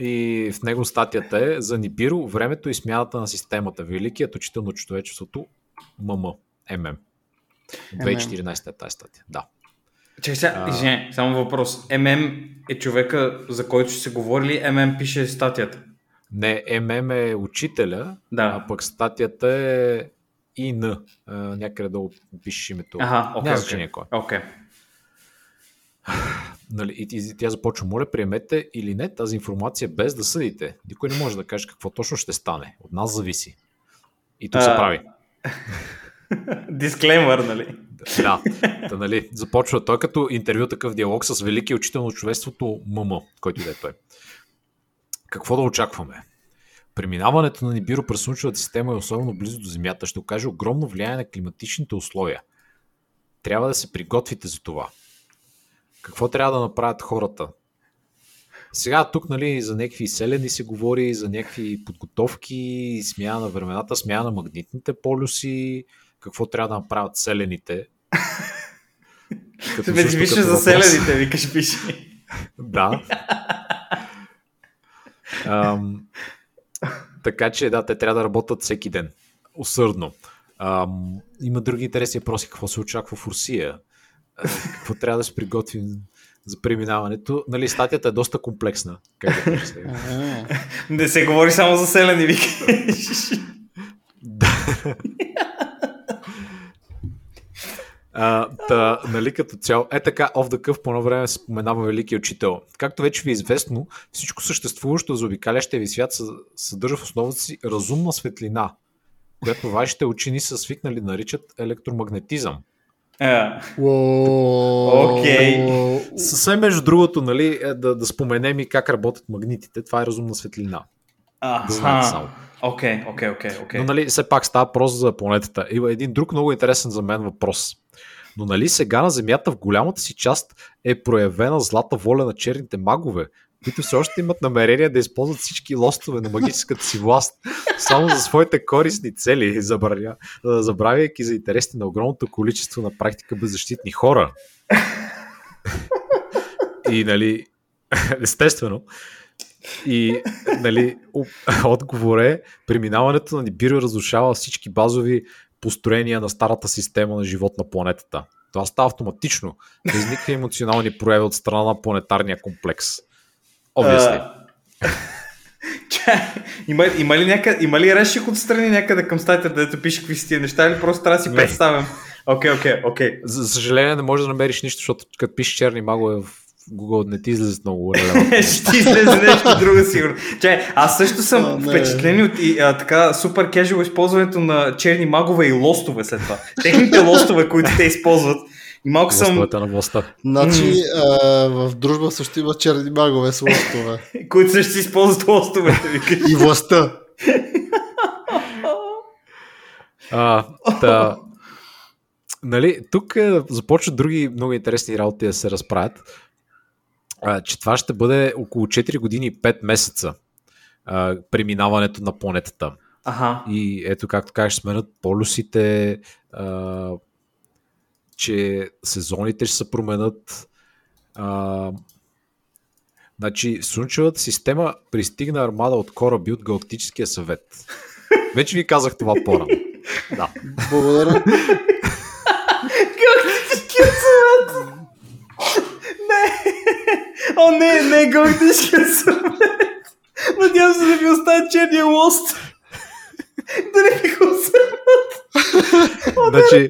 И в него статията е за Нибиро, времето и смяната на системата. Великият учител на човечеството ММ. ММ. От 2014 е тази статия. Да. Чакай сега, извиня, само въпрос. ММ е човека, за който ще се говори ли? ММ пише статията. Не, ММ е учителя, Да. а пък статията е ИН. Някъде долу пишеш името. Няма окей. значение кой. Окей. Нали, и, и тя започва, моля, приемете или не тази информация без да съдите. Никой не може да каже какво точно ще стане. От нас зависи. И тук се А. прави. Дисклеймър, нали? Да, да, нали, започва той като интервю такъв диалог с великия учител на човечеството ММ, който и да е той. Какво да очакваме? Преминаването на Нибиро през Слънчевата система е особено близо до Земята. Ще окаже огромно влияние на климатичните условия. Трябва да се приготвите за това. Какво трябва да направят хората? Сега тук нали, за някакви селени се говори, за някакви подготовки, смяна на времената, смяна на магнитните полюси, какво трябва да направят селените. Като Специфично като за селените, викаш пише. Да. Ам, така че да, те трябва да работят всеки ден. усърдно. А, има други интересни въпроси. Какво се очаква в Русия? Какво трябва да се приготвим за преминаването? Нали, статията е доста комплексна. Как да? Не се говори само за селени, вики. Да. А, та, нали, като цяло, е така, оф да къв по едно време споменава велики учител. Както вече ви е известно, всичко съществуващо за обикалящия ви свят съ- съдържа в основата си разумна светлина, която вашите учени са свикнали да наричат електромагнетизъм. Окей. Съвсем между другото, нали, е да, да споменем и как работят магнитите. Това е разумна светлина. Да знаете само. Аха. Окей, окей, окей, окей. Но нали, все пак става въпрос за планетата. Има един друг много интересен за мен въпрос. Но нали сега на Земята в голямата си част е проявена злата воля на черните магове, които все още имат намерение да използват всички лостове на магическата си власт само за своите корисни цели, забравя, забравяйки за интересите на огромното количество на практика беззащитни хора. И нали, естествено, и нали, отговор е, преминаването на Нибиро разрушава всички базови построения на старата система на живот на планетата. Това става автоматично. Без емоционални прояви от страна на планетарния комплекс. Obviously. А, има, има, ли някъде, има ли решик отстрани някъде към статията, където пише какви са тия неща или просто трябва да си Не. представям? Окей, окей, окей. За съжаление не можеш да намериш нищо, защото като пишеш черни магове в Google не ти излизат много. Ще ти излезе нещо друго сигурно. Чай, аз също съм не. впечатлен от и, а, така супер кежуал използването на черни магове и лостове след това. Техните лостове, които те използват. И малко съм, на властта. Значи а, в дружба също има черни магове с лостове. които също си използват лостовете. викаш. И властта. А, та, нали, тук е, започват други много интересни работи да се разправят. А, че това ще бъде около 4 години и 5 месеца а, преминаването на планетата. Аха. И ето, както кажеш, сменят полюсите, а, че сезоните ще се променят. А, значи, Слънчевата система пристигна армада от кораби от Галактическия съвет. Вече ви казах това по-рано. Да. Благодаря. Галактическия съвет! Не! О, не, не, Галактическия съвет! Надявам се да ви оставя черния лост. Да не ви го. Значи,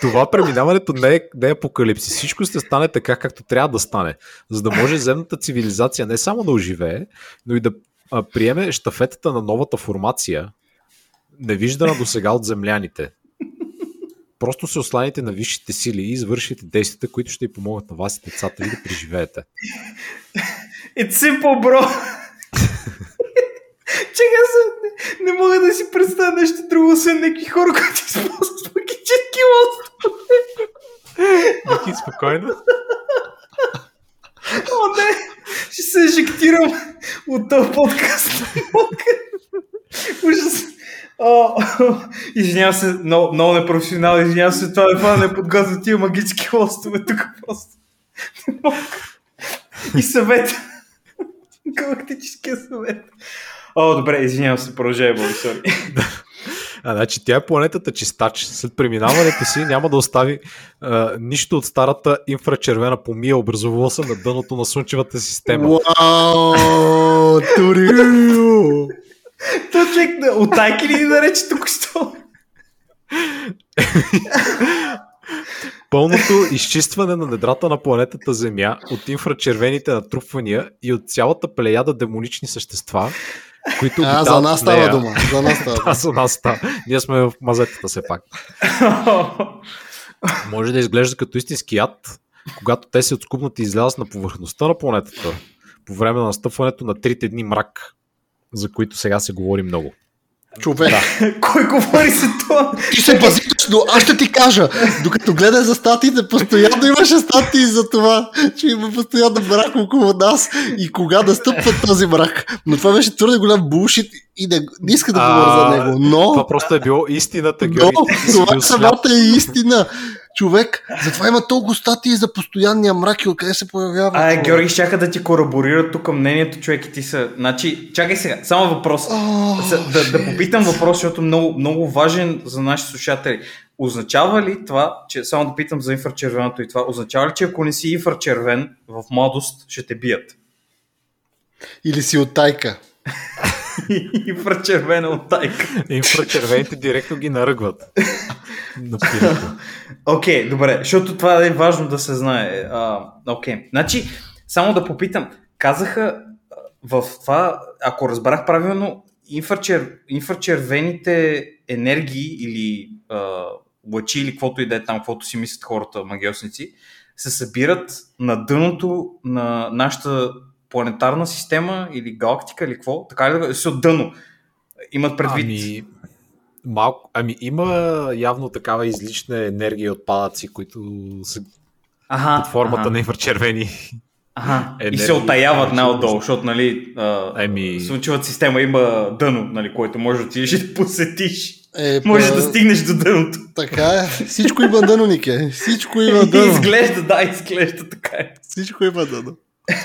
това преминаването не е, не е апокалипсис. Всичко ще стане така, както трябва да стане. За да може земната цивилизация не само да оживее, но и да а, приеме штафетата на новата формация, невиждана до сега от земляните. Просто се осланите на висшите сили и извършите действията, които ще ви помогнат на вас и децата ви да преживеете. It's simple, bro. Чакай се, не, не мога да си представя нещо друго, освен някакви хора, които използват магически лост. Ники, спокойно. О, не! Ще се ежектирам от този подкаст. Ужас. Извинявам се, много, много непрофесионално, извинявам се, това е това не подготвя тия магически лостове тук просто. И съвет. Галактическия съвет. О, добре, извинявам се, продължай, Боби, сори. А, значи тя е планетата чистач. След преминаването си няма да остави а, нищо от старата инфрачервена помия, образувала се на дъното на Слънчевата система. Вау! Турио! То човек, от тайки ли ни нарече тук що? Пълното изчистване на недрата на планетата Земя от инфрачервените натрупвания и от цялата плеяда демонични същества, които А, за нас става дума. За нас става Да, за нас става. Ние сме в мазетата все пак. Може да изглежда като истински яд, когато те се отскубнат и излязат на повърхността на планетата по време на настъпването на трите дни мрак, за които сега се говори много. Човек. Кой говори за това? Ти се базираш, но аз ще ти кажа. Докато гледах за статиите, постоянно имаше статии за това, че има постоянно мрак около нас и кога да стъпва този мрак. Но това беше твърде голям булшит и не, не иска да А, говоря за него. Но, Това просто е било истината, но това самата е истина. Човек. Затова има толкова статии за постоянния мрак и откъде се появява. А. Георги, щяха да ти кораборират тук мнението, човек и ти са... Значи, чакай сега, само въпрос. За, да, да попитам въпрос, защото е много, много важен за нашите слушатели. Означава ли това, че само да питам за инфрачервеното и това, означава ли, че ако не си инфрачервен в младост, ще те бият? Или си от тайка. инфрачервена от тайка. Инфрачервените директно ги наръгват. Окей, okay, добре, защото това е важно да се знае. Окей, okay. значи, само да попитам, казаха в това, ако разбрах правилно, инфрачер, инфрачервените енергии или а, лъчи или каквото и да е там, каквото си мислят хората магиосници, се събират на дъното на нашата планетарна система или галактика или какво, така ли да си от дъно. Имат предвид. Ами, малко, ами има явно такава излична енергия и отпадъци, които са Ага, под формата ага, на инфрачервени. ага. И се отаяват най-отдолу, защото нали, а, Ами- Слънчевата система има дъно, нали, което може да отидеш и да посетиш. Е, Може па, да стигнеш до дъното. Така е. Всичко има дъно, Нике. Всичко има И дъно. изглежда, да, изглежда така е. Всичко има дъно.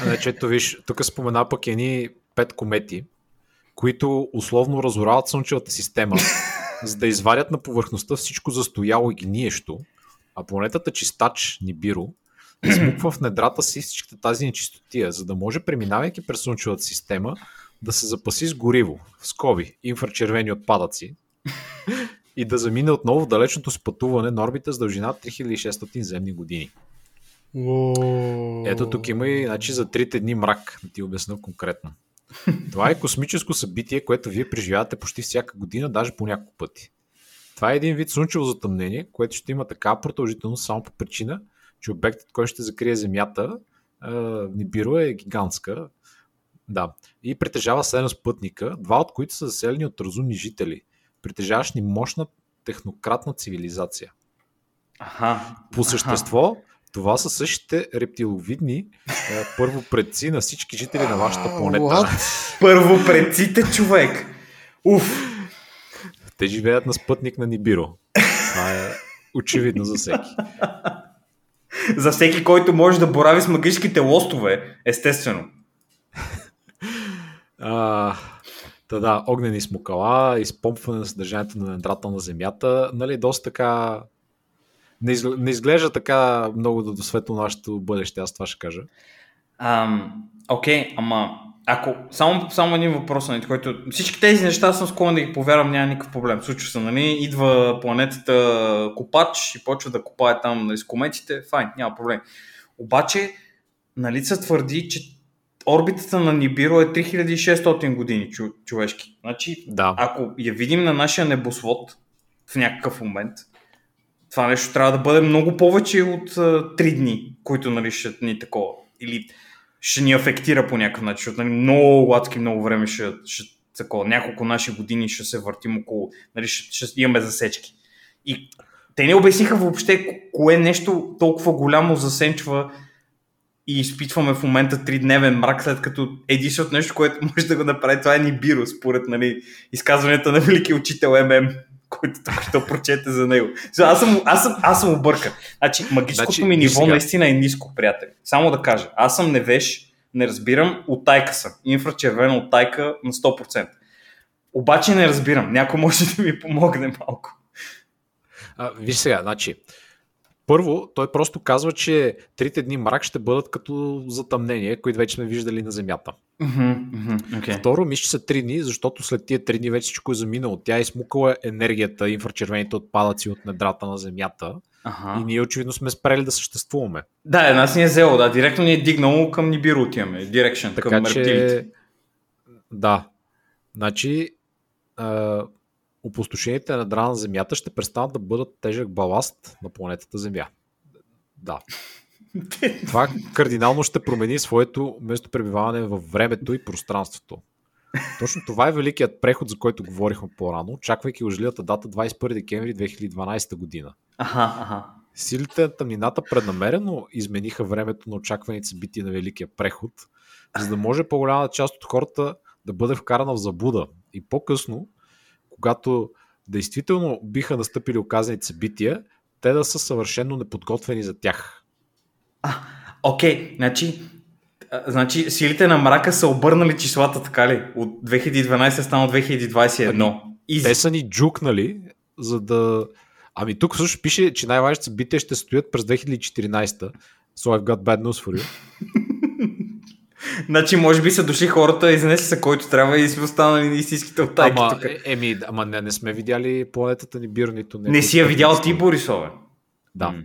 Значи, ето виж, тук спомена пък едни пет комети, които условно разорават Слънчевата система, за да извадят на повърхността всичко застояло и гниещо, а планетата Чистач, Нибиро, измуква в недрата си всичката тази нечистотия, за да може, преминавайки през Слънчевата система, да се запаси с гориво, в скоби, инфрачервени отпадъци, и да замине отново в далечното си пътуване на орбита с дължина 3600 земни години. Ето тук има и значи, за трите дни мрак, да ти обясня конкретно. Това е космическо събитие, което вие преживявате почти всяка година, даже по няколко пъти. Това е един вид слънчево затъмнение, което ще има такава продължителност само по причина, че обектът, който ще закрие Земята, е, Нибиро е гигантска. Да. И притежава 7 спътника, два от които са заселени от разумни жители, притежаващи мощна технократна цивилизация. Аха. По същество, това са същите рептиловидни е, първо предци на всички жители на вашата планета. What? Първо предците човек. Уф. Те живеят на спътник на Нибиро. Това е очевидно за всеки. За всеки, който може да борави с магическите лостове, естествено. А, та да, огнени смокала, изпомпване на съдържанието на недрата на Земята, нали, доста така... Не, изглежда, не изглежда така много да до светло нашето бъдеще, аз това ще кажа. Окей, ама ако само, само един въпрос, нали, който всички тези неща съм склонен да ги повярвам, няма никакъв проблем. Случва се, нали, идва планетата копач и почва да копае там нали, с кометите, файн, няма проблем. Обаче, нали се твърди, че орбитата на Нибиро е 3600 години човешки. Значи, Да. ако я видим на нашия небосвод в някакъв момент, това нещо трябва да бъде много повече от 3 дни, които нали, ще ни такова. Или ще ни афектира по някакъв начин, защото нали, много адски много време ще, ще такова, няколко наши години ще се въртим около, нали, ще, ще имаме засечки. И те не обясниха въобще ко- кое нещо толкова голямо засенчва и изпитваме в момента тридневен мрак, след като единственото нещо, което може да го направи, това е Нибиро, според нали, изказванията на велики учител ММ, който тук ще прочете за него. Аз, съм, аз, съм, аз съм объркан. Значи, магическото Значи, ми ниво сега. наистина е ниско, приятели. Само да кажа, аз съм невеж, не разбирам, от тайка съм. Инфрачервена от тайка на 100%. Обаче не разбирам. Някой може да ми помогне малко. А, виж сега, значи, първо, той просто казва, че трите дни мрак ще бъдат като затъмнение, които вече сме виждали на Земята. Okay. Второ, мисля, че са три дни, защото след тия три дни вече всичко е заминало. Тя е измукала енергията, инфрачервените отпадъци от недрата на Земята Ага. и ние очевидно сме спрели да съществуваме. Да, една си ни е взело, да. Директно ни е дигнало към Нибиро отиваме. Дирекшн, Така към че, рептилите. да. Значи, а, опустошените недра на Земята ще престанат да бъдат тежък баласт на планетата Земя. Да. Това кардинално ще промени своето местопребиваване във времето и пространството. Точно това е великият преход, за който говорихме по-рано, очаквайки ожливата дата 21 декември 2012 година. Аха, аха. Силите на тъмнината преднамерено измениха времето на очакваните събития на Великия преход, за да може по-голяма част от хората да бъде вкарана в заблуда. И по-късно, когато действително биха настъпили оказаните събития, те да са съвършенно неподготвени за тях. Окей, значи, а, значи силите на мрака са обърнали числата, така ли? От 2012 стана 2021. Изи. Те са ни джукнали, за да... Ами тук също пише, че най-важните събития ще стоят през 2014. So I've got bad news for you. Значи, може би са дошли хората, изнесли са който трябва и си останали истинските оттайки ама, тук. е, еми, ама не, не сме видяли планетата ни Бир, нито Не си я видял ти, Борисове. Да. М.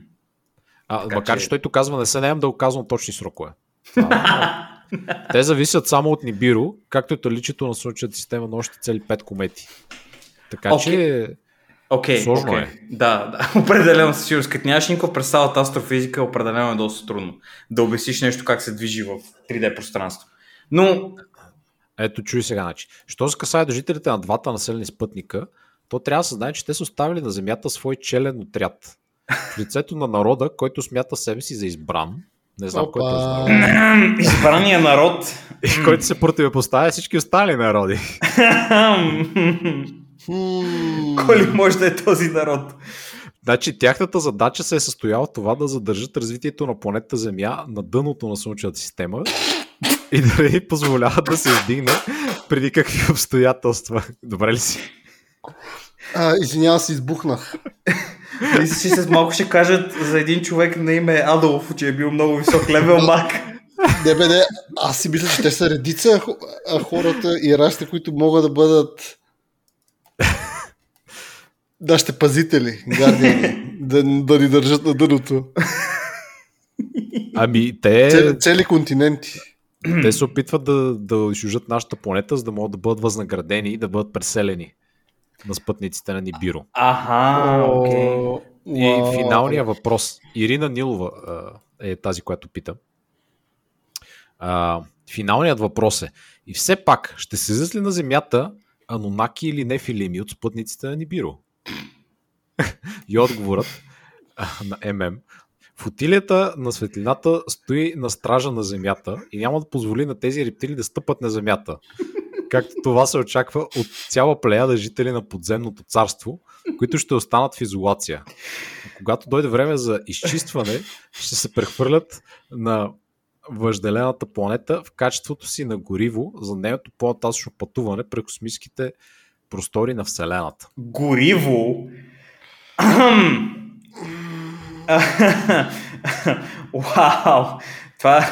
А, Така макар, че- че той тук казва, не се наем да оказвам точни срокове. Това, Те зависят само от Нибиро, както и от наличието на Слънчевата система на още цели 5 комети. Така Окей. че Окей, Сложно окей. е. Да, да, определено със сигурност. Като нямаш никаква представа от астрофизика, определено е доста трудно да обясниш нещо как се движи в 3D пространство. Но, ето чуй сега, значи. Що се касае до жителите на двата населени спътника, то трябва да се знае, че те са оставили на Земята свой челен отряд. В лицето на народа, който смята себе си за избран, не знам Опа. кой е избрания народ... и който се противопоставя всички останали народи. Хм. Кой ли може да е този народ? Значи тяхната задача се е състояла това да задържат развитието на планета Земя на дъното на Слънчевата система и да не позволяват да се издигне преди какви обстоятелства. Добре ли си? А, извинявам се, избухнах. Мисля, че след малко ще кажат за един човек на име Адолф, че е бил много висок левел мак. Не бе, не, аз си мисля, че те са редица хората и расите, които могат да бъдат нашите пазители, гардиани, да, да ни държат на дъното. Ами те, Цели, цели континенти. те се опитват да, да изжужат нашата планета, за да могат да бъдат възнаградени и да бъдат преселени на спътниците на Нибиро. Аха, окей. И финалния въпрос. Ирина Нилова е тази, която пита. А, финалният въпрос е. И все пак, ще се ли на Земята Анунаки или нефилими от спътниците на Нибиро? и отговорът на ММ. Флотилията на светлината стои на стража на Земята и няма да позволи на тези рептили да стъпат на Земята. Както това се очаква от цяла плеяда жители на подземното царство, които ще останат в изолация. Когато дойде време за изчистване, ще се прехвърлят на въжделената планета в качеството си на гориво за нейното по-нататъчно пътуване през космическите простори на Вселената. Гориво. Вау! Това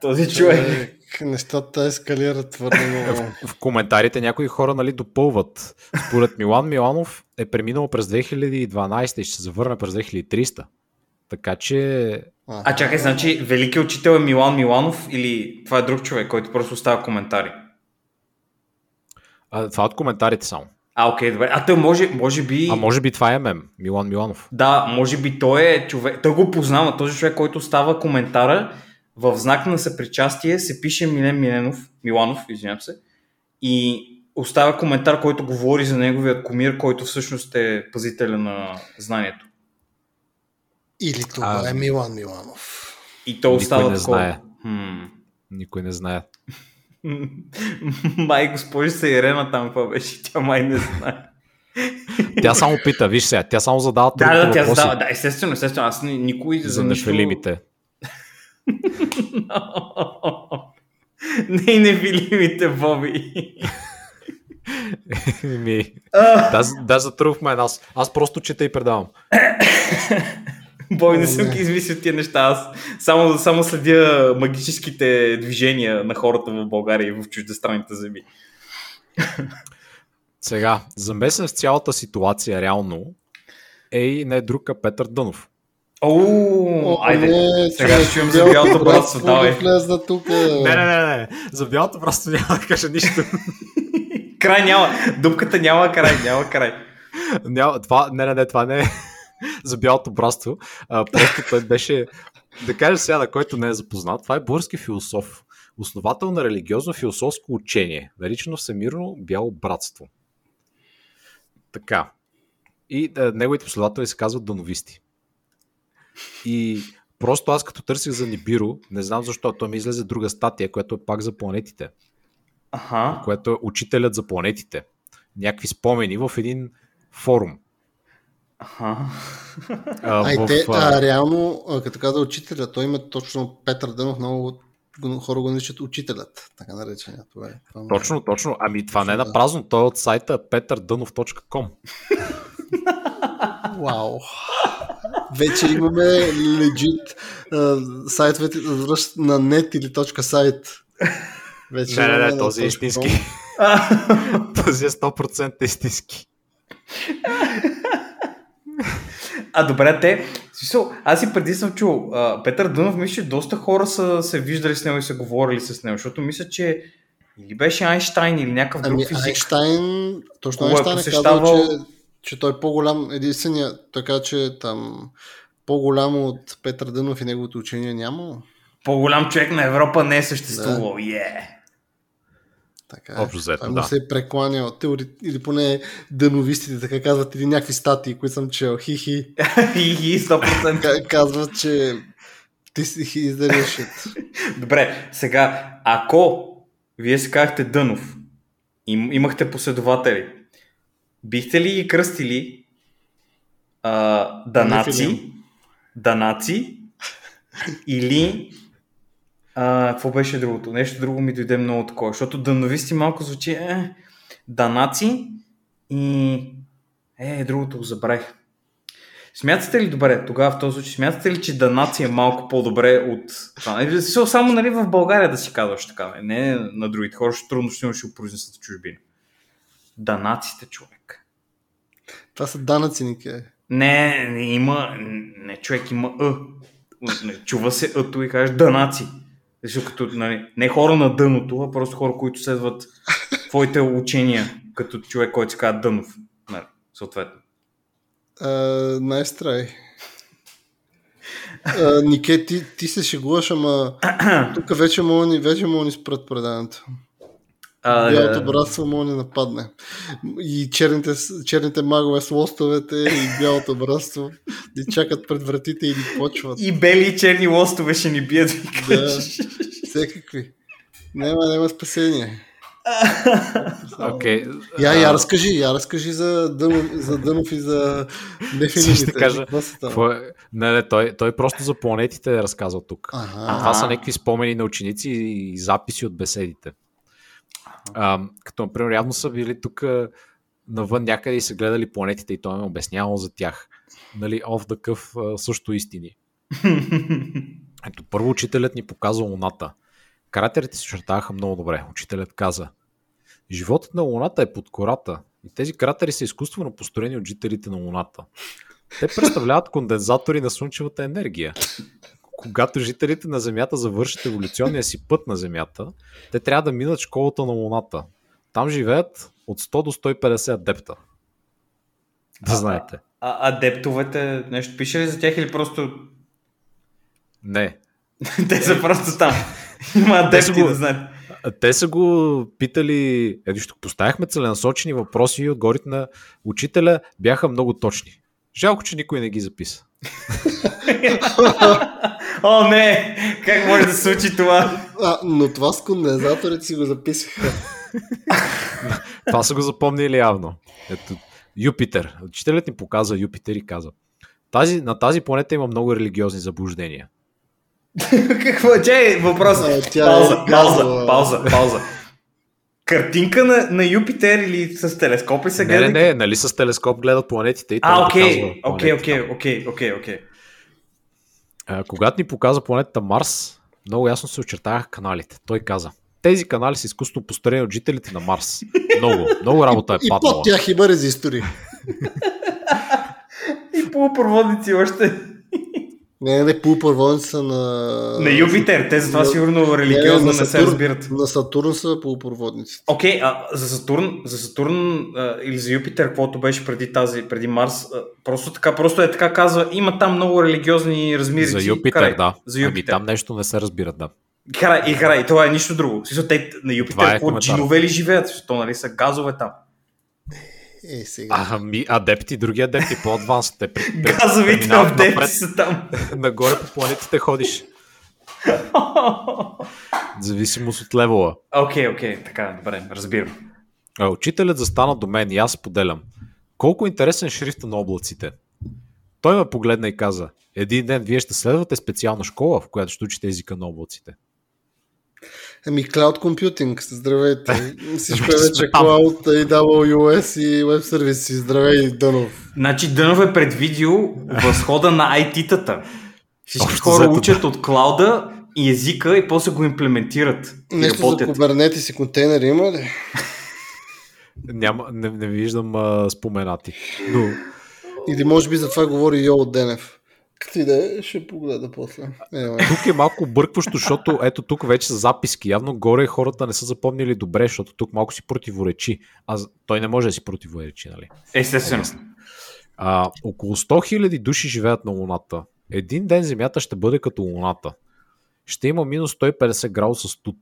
този човек. Е, Нещата ескалират твърде много. В коментарите някои хора нали, допълват. Според Милан Миланов е преминал през 2012 и ще се завърне през 2300. Така че А чакай, значи великият учител е Милан Миланов или това е друг човек, който просто оставя коментари? а, това от коментарите само. А, окей, добре. А той може, може би... А може би това е ММ, Милан Миланов. Да, може би той е човек. Той го познава, този човек, който става коментара. В знак на съпричастие се пише Милен Миленов, Миланов, извинявам се. И оставя коментар, който говори за неговият комир, който всъщност е пазителя на знанието. Или това А, е Милан Миланов. И то Никой остава не такова. знае. Хм. Никой не знае. май госпожица Ирена там какво беше, тя май не знае. Тя само пита, виж сега, тя само задава да, да, тя въпроси задава. Да, естествено, естествено. Аз ни- никой за, за нищо... нефелимите. не и невилимите Боби. Ми, да, да, затрувахме аз. Аз просто чета и предавам. Бой, не съм ги измислил тия неща. Аз само, само следя магическите движения на хората в България и в чуждестранните земи. Сега, замесен в цялата ситуация реално е и не друг, а Петър Дънов. О, айде. не, сега ще чуем за бялото братство, да давай. влезна тук. Не, не, не, не. За бялото просто няма да кажа нищо. Край няма. Дупката няма край, няма край. няма, това, не, не, не, това не е за бялото братство. А, просто той беше, да кажа сега, на който не е запознат, това е български философ. Основател на религиозно-философско учение, наричано Всемирно бяло братство. Така. И а, неговите последователи се казват дановисти. И просто аз като търсих за Нибиро, не знам защо, той ми излезе друга статия, която е пак за планетите, Аха. което е учителят за планетите. Някакви спомени в един форум. Аха. А, А, и в, те, а, реално, като каза учителя, той има точно Петър Дънов, много го- хора го наричат учителят, така наречения. Това е. Това е- Точно, точно. Ами това не е на празно, той е от сайта petardънов.com. Вау. Вече имаме legit а, сайтовете на нет или точка сайт. Вече Не, не, не, този е истински. този е 100% истински. А добре, те, смисъл, аз и преди съм чул, а, Петър Дънов, мисля, че доста хора са се виждали с него и са говорили с него, защото мисля, че или беше Айнштайн или някакъв друг Ами физик. Айнштайн, точно е Айнштайн е посещавал- казал, че, че той е по-голям, единствения, така че там по-голям от Петър Дънов и неговото учение няма. По-голям човек на Европа не е съществувал. Е. Така, е. Общо взето, да. се е прекланял, теори... или поне дъновистите така казват, или някакви статии, които съм чел, хи-хи, И 100%. Ка- казват, че ти си shit. Добре, сега, ако вие се казахте Дънов, им, имахте последователи, бихте ли ги кръстили а, Данаци. Данаци или а, какво беше другото? Нещо друго ми дойде много такова, защото дъновисти малко звучи е, Данаци и е, другото го забравих. Смятате ли добре, тогава в този случай, смятате ли, че Данаци е малко по-добре от това? Нали, Само, нали, в България да си казваш така, не на другите хора, ще трудно ще ще го произнесат в чужбина. Данаците, човек. Това са данъци, Нике. Не, не има, не, човек има Ъ. Не, чува се Ъто и кажеш Данаци. Защото като, нали, не хора на дъното, а просто хора, които следват твоите учения, като човек, който се казва Дънов. Нали, съответно. Uh, nice try. Uh, Нике, ти, ти се шегуваш, ама тук вече мога вече мога ни спрат предаването. А, Бялото братство мога ни нападне. И черните, черните магове с лостовете и бялото братство ни чакат пред вратите и ни почват. И бели и черни лостове ще ни бият. Да. Всекакви. Няма, няма спасение. Окей. Я, я разкажи, я разкажи за Дънов, за Дънов и за нефилимите. Ще кажа, какво е? Не, не, той, той просто за планетите е разказал тук. Ага. А това са някакви спомени на ученици и записи от беседите. А, като, например, явно са били тук навън някъде и са гледали планетите и той ме обяснявал за тях. Нали, cuff, а, също истини. Ето, първо учителят ни показва Луната. Кратерите се очертаваха много добре. Учителят каза, животът на Луната е под кората и тези кратери са изкуствено построени от жителите на Луната. Те представляват кондензатори на слънчевата енергия. Когато жителите на Земята завършат еволюционния си път на Земята, те трябва да минат школата на Луната. Там живеят от 100 до 150 адепта. Да А, знаете. А адептовете, нещо пише ли за тях или просто Не. те са просто там? Има адепти го- да знаят. А Те са го питали, ето ще поставяхме целенасочени въпроси и отгорите на учителя бяха много точни. Жалко, че никой не ги записа. О, не! Как може да се случи това? А, но това с кондензаторите си го записаха. Това са го запомнили явно. Ето, Юпитер. Учителят ни показа Юпитер и каза тази, на тази планета има много религиозни заблуждения. Какво? Въпрос. А, тя Пауза, е пауза, газова. пауза, пауза. Картинка на, на Юпитер или с телескоп ли се Не, гледа? не, не, нали с телескоп гледат планетите и А, окей, показва окей, окей, окей, окей, окей. Когато ни показа планетата Марс, много ясно се очертаваха каналите. Той каза, тези канали са изкуствено построени от жителите на Марс. Много, много работа е И паднала. под тях има резистори. И полупроводници още. Не, не, полупроводници са на... На Юпитер, те затова на- сигурно религиозно на не се Сатурн- разбират. На Сатурн са полупроводници. Окей, а за Сатурн, за Сатурн а, или за Юпитер, каквото беше преди тази, преди Марс, а, просто така, просто е така казва, има там много религиозни размирици. За Юпитер, Карай, да. За Ами Юпитер. там нещо не се разбира, да. Харай, и харай, това е нищо друго. Смисъл, те на Юпитер, е какво джинове ли живеят? То, нали, са газове там. Е, сега. Ами, адепти, други адепти, по-адванс. Те при, при, Газовите апдейти напред, са там. нагоре по планетите ходиш. Зависимост от левела. Окей, окей, така, добре, разбирам. А, учителят застана до мен и аз поделям. Колко интересен шрифт на облаците. Той ме погледна и каза, един ден вие ще следвате специална школа, в която ще учите езика на облаците. Ами, Cloud Computing, здравейте. Всичко е Вече. Cloud, и AWS и Web Services. Здравей, Дънов. Значи Дънов е предвидил възхода на IT-тата. Всички Общо хора взето, учат от клауда и езика и после го имплементират. Нещо за работят. Kubernetes и контейнери има ли? Няма, не, не виждам а, споменати. Но Или може би за това говори Йо Денев. Като и да е, ще погледа после. Е, ма. тук е малко объркващо, защото ето тук вече са записки. Явно горе хората не са запомнили добре, защото тук малко си противоречи. А той не може да си противоречи, нали? Естествено. А, около 100 000 души живеят на Луната. Един ден Земята ще бъде като Луната. Ще има минус 150 градуса студ.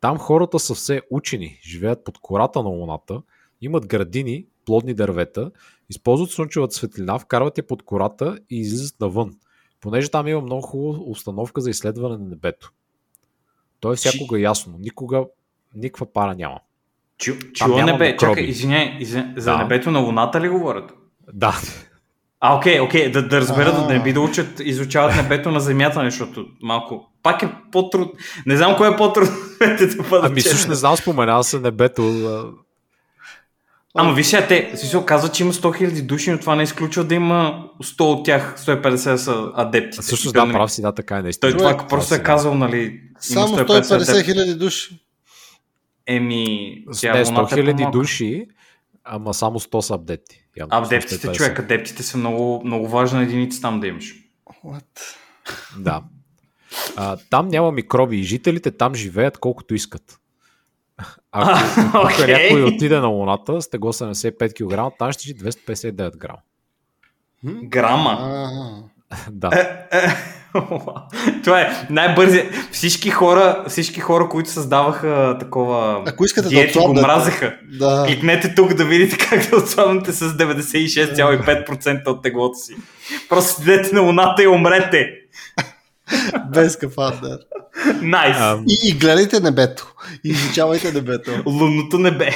Там хората са все учени, живеят под кората на Луната, имат градини, плодни дървета, използват слънчевата светлина, вкарват я под кората и излизат навън. Понеже там има много хубава установка за изследване на небето. То е всякога ясно. Никога никаква пара няма. Чу, няма небе, чакай, извиняй, извиняй, за Да. небето на Луната ли говорят? Да, А, окей, окей, да, да разбера, да, не би да учат, изучават небето на Земята, защото малко, пак е по-трудно. Не знам кое е по-трудно ами също честен. не знам, споменава се небето. Ама виж те, в смисъл, казват, че има 100 000 души, но това не изключва да има 100 от тях, 150 са адепти. Също да, прав си, да, така е наистина. Той това Човек, просто е си, казал, нали, Само 150 150 адепти. хиляди души. Еми, Не, тя 100 Луната е хиляди души, ама само 100 са апдети. Явно Адептите, 150. човек, адептите са много, много важна единица там да имаш. What? Да. А, там няма микроби и жителите там живеят колкото искат. Ако тук окей. някой отиде на Луната с тегло 75 кг, там ще жи 259 грама. Грама. А, Да. Това е най-бързи. Всички хора, всички хора, които създаваха такова Ако искате да диети, го отслабнете. мразеха. да. Кликнете тук да видите как да отслабнете с 96,5% от теглото си. Просто седете на луната и умрете. Без кафандър. Найс. Ам, И, и гледайте небето. И изучавайте небето. Лунното небе.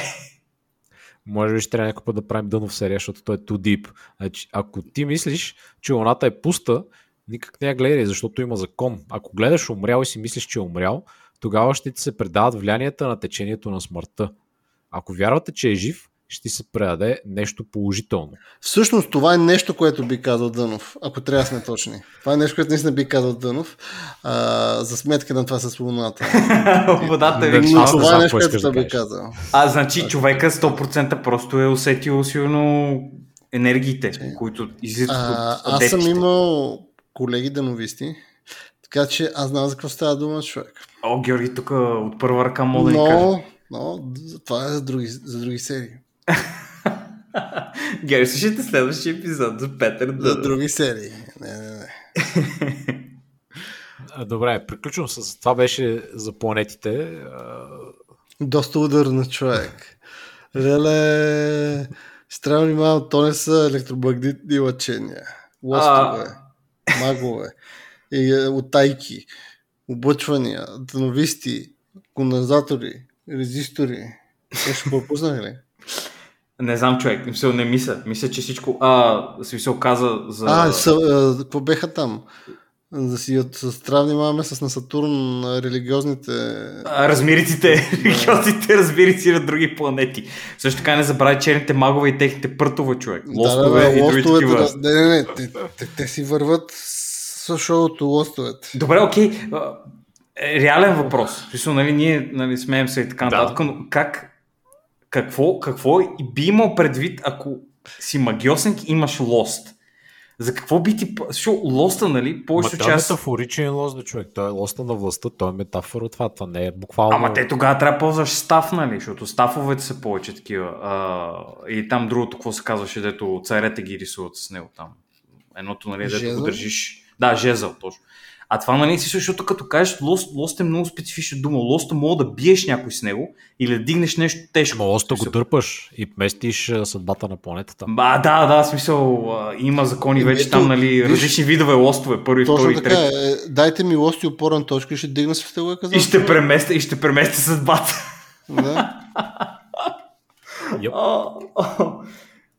Може би ще трябва някой път да правим дънов серия, защото той е too deep. Значи, ако ти мислиш, че Луната е пуста, никак не я гледай, защото има закон. Ако гледаш умрял и си мислиш, че е умрял, тогава ще ти се предават влиянията на течението на смъртта. Ако вярвате, че е жив, ще се предаде нещо положително. Всъщност това е нещо, което би казал Дънов, ако трябва да сме точни. Това е нещо, което наистина би казал Дънов, а, за сметка на това с луната. Водата Да, е Но аз не това е нещо, което би казал. А, значи човека 100% просто е усетил сигурно енергиите, които излизат от аз съм имал колеги дановисти, така че аз знам за какво става дума човек. О, Георги, тук от първа ръка мога да ни кажа. Но, но това е за други, за други серии. Георги, слушайте следващия епизод за Петър За Дънов. други серии. Не, не, не. А, Добре, приключвам с това беше за планетите. А, Доста ударно човек. Леле, ще трябва внимавам, то не са електромагнитни лъчения. Лостове, магове, и, е, утайки, облъчвания, дановисти, кондензатори, резистори. Нещо пропуснах ли? Не знам, човек, мисъл, не мисля. Мисля, че всичко... А, в смисъл каза за... А, са, а, какво беха там? Да си от, трябва да внимаваме с на Сатурн религиозните... А, Размериците, религиозните размерици на други планети. Също така не забравяй черните магове и техните прътове, човек. Лостове да, да, и други такива. да, не, не, не, те, те, те си върват с шоуто лостовете. Добре, окей. е, Реален въпрос. Смисъл, нали, ние нали, смеем се и така Да. нататък, но как, какво, какво и би имал предвид, ако си магиосник и имаш лост? За какво би ти... Защото лоста, нали, Ма повечето той е част... метафоричен лост, бе, човек. Той е лоста на властта, той е метафора от това. Това не е буквално. Ама те тогава трябва да ползваш стаф, нали? Защото стафовете са повече такива. А, и там другото, какво се казваше, дето царете ги рисуват с него там. Едното, нали, дето Жезъл? го държиш. Да, жезъл, точно. А това, нали, си защото като кажеш лост, лост е много специфична дума. Лоста мога да биеш някой с него или да дигнеш нещо тежко. Ма лоста го дърпаш и местиш съдбата на планетата. А, да, да, смисъл, има закони Еми, вече ето, там, нали, виж- различни видове лостове, първи, Точно втори, така трети. е. Дайте ми лост и опорна точка и ще дигна светло казал. И ще преместя, и ще преместя съдбата. Да.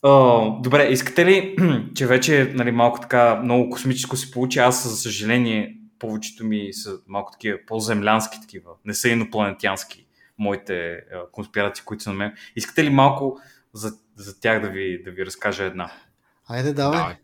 О, добре, искате ли, че вече нали, малко така много космическо се получи, аз за съжаление повечето ми са малко такива по-землянски такива, не са инопланетянски моите а, конспирации, които са на мен. Искате ли малко за, за тях да ви, да ви разкажа една? Айде, давай. Давай.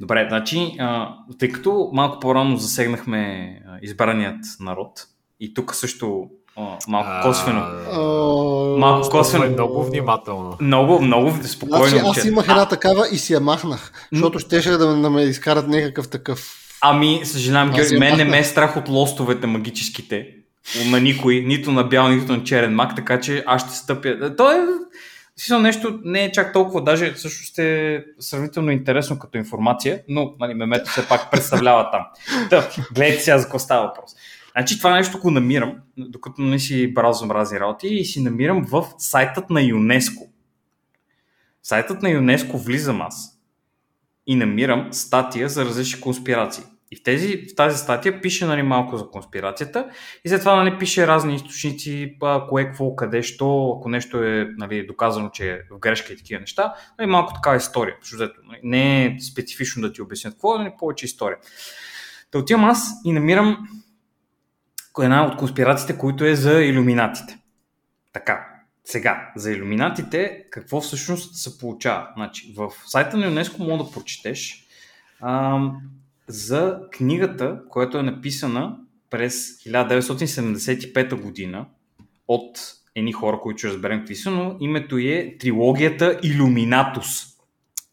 Добре, значи, а, тъй като малко по-рано засегнахме а, избраният народ, и тук също а, малко косвено. О, Малко косвено. Е много внимателно. Много, много спокойно. Значи, аз имах една такава и си я махнах, защото щеше да, да ме изкарат някакъв такъв. Ами, съжалявам, Георги, мен не ме е страх от лостовете магическите. На никой, нито на бял, нито на черен мак, така че аз ще стъпя. То е, смисъл, нещо не е чак толкова, даже също е сравнително интересно като информация, но нали, мемето все пак представлява там. Та, гледайте сега за какво става въпрос. Значи това нещо го намирам, докато не си бразвам разни работи и си намирам в сайтът на ЮНЕСКО. Сайтът на ЮНЕСКО влизам аз и намирам статия за различни конспирации. И в, тези, в тази статия пише нали, малко за конспирацията и след това нали, пише разни източници, кое, какво, къде, що, ако нещо е нали, доказано, че е в грешка и такива неща, нали, малко такава история. Защото, нали, не е специфично да ти обяснят какво, е, нали, повече история. Та отивам аз и намирам една от конспирациите, които е за иллюминатите. Така, сега, за иллюминатите, какво всъщност се получава? Значи, в сайта на ЮНЕСКО мога да прочетеш ам, за книгата, която е написана през 1975 година от едни хора, които ще разберем какви са, но името е трилогията Иллюминатус.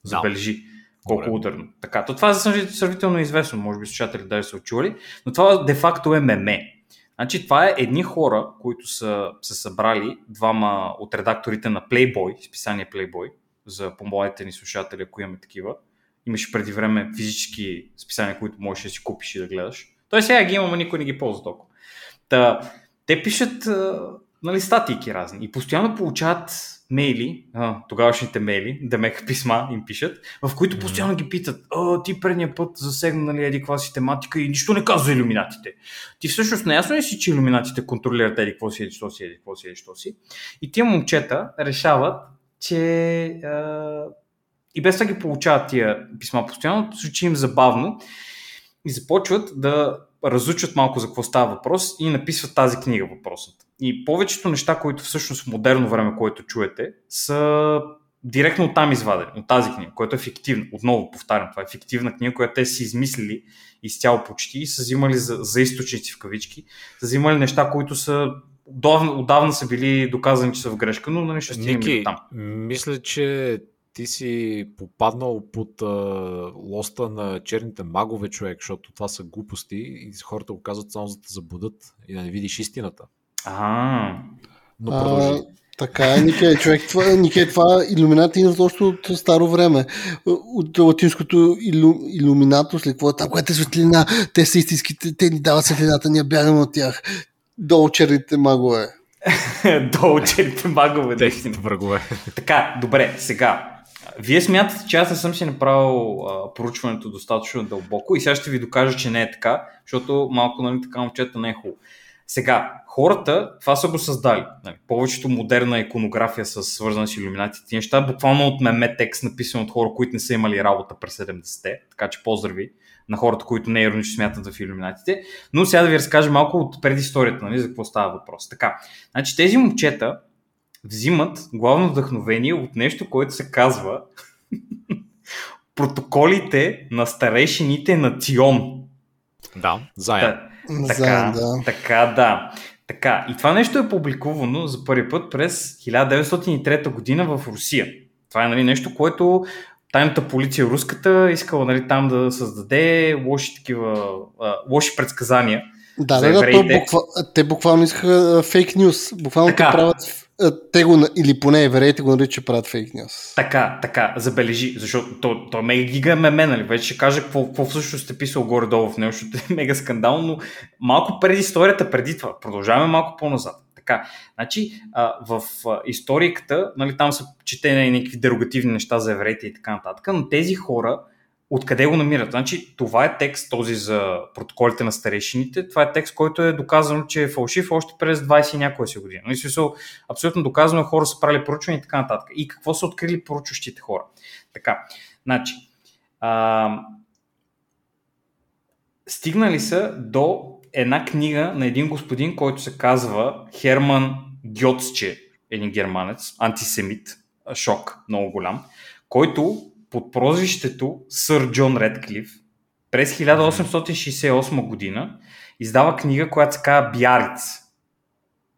Забележи колко Добре. ударно. Така, то това е сравнително известно, може би слушатели даже са чули, но това де-факто е меме. Значи това е едни хора, които са се събрали, двама от редакторите на Playboy, списание Playboy, за по-младите ни слушатели, ако имаме такива. Имаше преди време физически списания, които можеш да си купиш и да гледаш. Той сега ги има, но никой не ги ползва толкова. Та, те пишат нали, статики разни и постоянно получават мейли, а, тогавашните мейли, да меха писма им пишат, в които постоянно ги питат, а, ти предния път засегна нали, еди каква си тематика и нищо не казва за иллюминатите. Ти всъщност не ясно ли си, че иллюминатите контролират еди какво си, еди що си, еди какво си, еди що си. И тия момчета решават, че а, и без това ги получават тия писма постоянно, звучи им забавно и започват да разучат малко за какво става въпрос и написват тази книга въпросът. И повечето неща, които всъщност в модерно време, което чуете, са директно оттам извадени, от тази книга, която е фиктивна. Отново повтарям, това е фиктивна книга, която те си измислили изцяло почти и са взимали за, за източници в кавички, са взимали неща, които са отдавна, отдавна са били доказани, че са в грешка, но нали ще стигнем там. мисля, че ти си попаднал под а, лоста на черните магове, човек, защото това са глупости и хората го казват само за да те забудат и да не видиш истината. А, Но продължи. А, така е, Нике, човек, това, Нике, това иллюминати идват още от старо време. От латинското илю, иллюминатус, ли, какво е там, която е светлина, те са истинските, те ни дават светлината, ние бягаме от тях. Долу черните магове. долу черните магове. Техните врагове. Така, добре, сега. Вие смятате, че аз не съм си направил а, проучването достатъчно дълбоко и сега ще ви докажа, че не е така, защото малко нали, така момчета не е хубаво. Сега, хората това са го създали. Нали, повечето модерна иконография са свързана с иллюминатите. Неща буквално от меме текст, написан от хора, които не са имали работа през 70-те. Така че поздрави на хората, които не иронично смятат в иллюминатите. Но сега да ви разкажа малко от предисторията, нали, за какво става въпрос. Така, значи тези момчета взимат главно вдъхновение от нещо, което се казва протоколите на старейшините на Тион. Да, заедно. Та, така, Заедно, да. така, да. Така, и това нещо е публикувано за първи път през 1903 година в Русия. Това е нали, нещо, което тайната полиция руската искала нали, там да създаде лоши такива, а, лоши предсказания. Да, За да, да, буква, те буквално искаха фейк нюс. Буквално те Така. правят, а, те го, или поне евреите го наричат, правят фейк нюс. Така, така, забележи, защото то, то е мега гига меме, нали? Вече ще кажа какво, какво всъщност сте писал горе-долу в него, защото е мега скандал, но малко преди историята, преди това, продължаваме малко по-назад. Така, значи а, в а, историката, нали, там са четени някакви дерогативни неща за евреите и така нататък, но тези хора Откъде го намират? Значи, това е текст, този за протоколите на старейшините. Това е текст, който е доказано, че е фалшив още през 20 и някоя си година. И смисъл, абсолютно доказано, хора са правили поручвания и така нататък. И какво са открили поручващите хора? Така, значи, а, стигнали са до една книга на един господин, който се казва Херман Гьоцче, един германец, антисемит, шок много голям, който под прозвището Сър Джон Редклиф през 1868 година издава книга, която се казва Бяриц,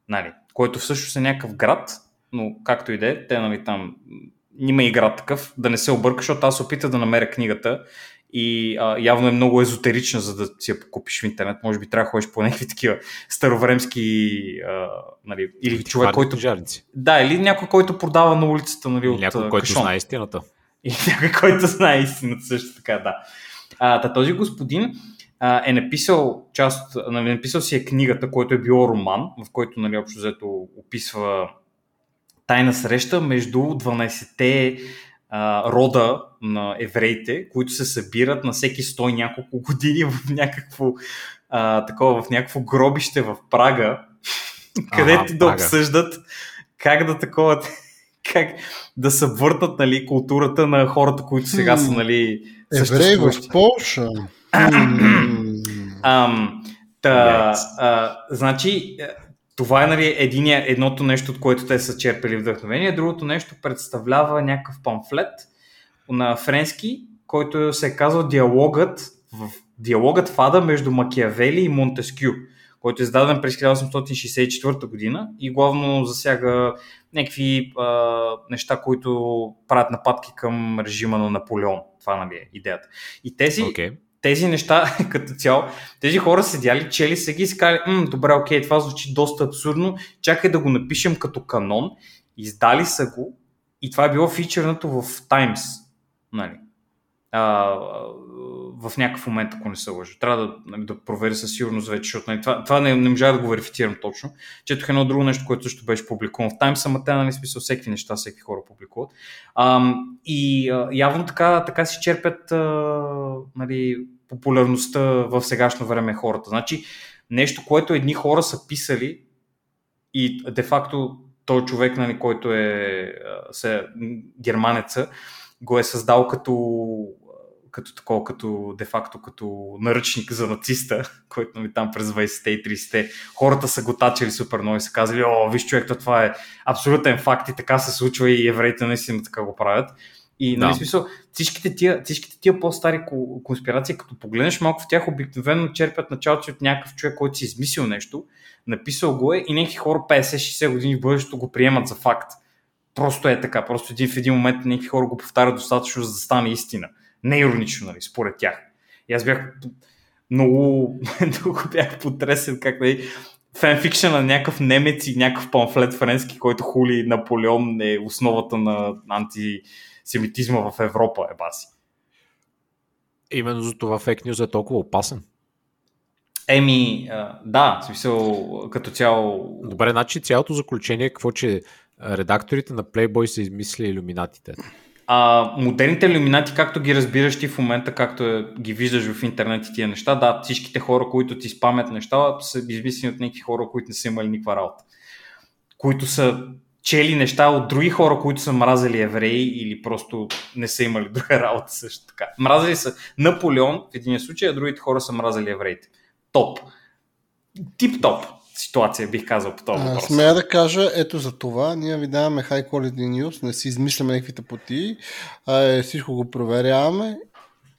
нали, който всъщност е някакъв град, но както и да е, те нали, там има и град такъв, да не се обърка, защото аз опитах да намеря книгата и а, явно е много езотерична, за да си я покупиш в интернет. Може би трябва да ходиш по някакви такива старовремски а, нали, или човек, който... Жарници. Да, или някой, който продава на улицата, нали, от Някой, който кашон. знае истината. Или някой, който знае истината също така, да. А, та, този господин а, е написал част, нали, написал си е книгата, който е било роман, в който нали, общо взето описва тайна среща между 12-те а, рода на евреите, които се събират на всеки 100 и няколко години в някакво, а, такова, в някакво гробище в Прага, където да Прага. обсъждат как да такова как да съвъртат нали, културата на хората, които сега са нали, Евреи в Ам, та, а, значи, е, това е нали, единия, едното нещо, от което те са черпели вдъхновение. Другото нещо представлява някакъв памфлет на френски, който се казва Диалогът в Диалогът в Ада между Макиавели и Монтескю, който е издаден през 1864 година и главно засяга някакви а, неща, които правят нападки към режима на Наполеон. Това нали, е идеята. И тези, Окей. тези неща като цяло, тези хора седяли, чели са ги и си казали, М, добре, окей, това звучи доста абсурдно, чакай да го напишем като канон, издали са го и това е било фичернато в Times, нали, а, в някакъв момент, ако не се лъжа. Трябва да, нали, да проверя със сигурност вече, защото нали, това, това не, не можа да го верифицирам точно. Четох едно друго нещо, което също беше публикувано в Times, ама те, нали, смисъл, всеки неща, всеки хора публикуват. А, и а, явно така, така си черпят а, нали, популярността в сегашно време хората. Значи, нещо, което едни хора са писали и де-факто той човек, нали, който е се, германеца, го е създал като като такова, като де-факто като наръчник за нациста, който нали, там през 20-те и 30-те хората са го тачили супер много и са казали, о, виж човек, то това е абсолютен факт и така се случва и евреите наистина така го правят. И нали, Да. смисъл, всичките тия, всичките тия по-стари ко- конспирации, като погледнеш малко в тях, обикновено черпят началото си от някакъв човек, който си измислил нещо, написал го е и някакви хора 50-60 години в бъдещето го приемат за факт. Просто е така. Просто един в един момент някакви хора го повтарят достатъчно, за да стане истина. Не иронично, нали, според тях. И аз бях много, много бях потресен как нали, фенфикшен на някакъв немец и някакъв памфлет френски, който хули Наполеон е основата на антисемитизма в Европа, е баси. Именно за това фейк нюз е толкова опасен. Еми, да, в смисъл, като цяло... Добре, значи цялото заключение е какво, че редакторите на Playboy са измислили иллюминатите. А, модерните иллюминати, както ги разбираш ти в момента, както е, ги виждаш в интернет и тия неща, да, всичките хора, които ти спамят неща, са измислени от някакви хора, които не са имали никаква работа. Които са чели неща от други хора, които са мразили евреи или просто не са имали друга работа също така. Мразили са Наполеон в един случай, а другите хора са мразили евреите. Топ. Тип-топ ситуация, бих казал по този въпрос. смея да кажа, ето за това, ние ви даваме high quality news, не си измисляме някакви тъпоти, а е, всичко го проверяваме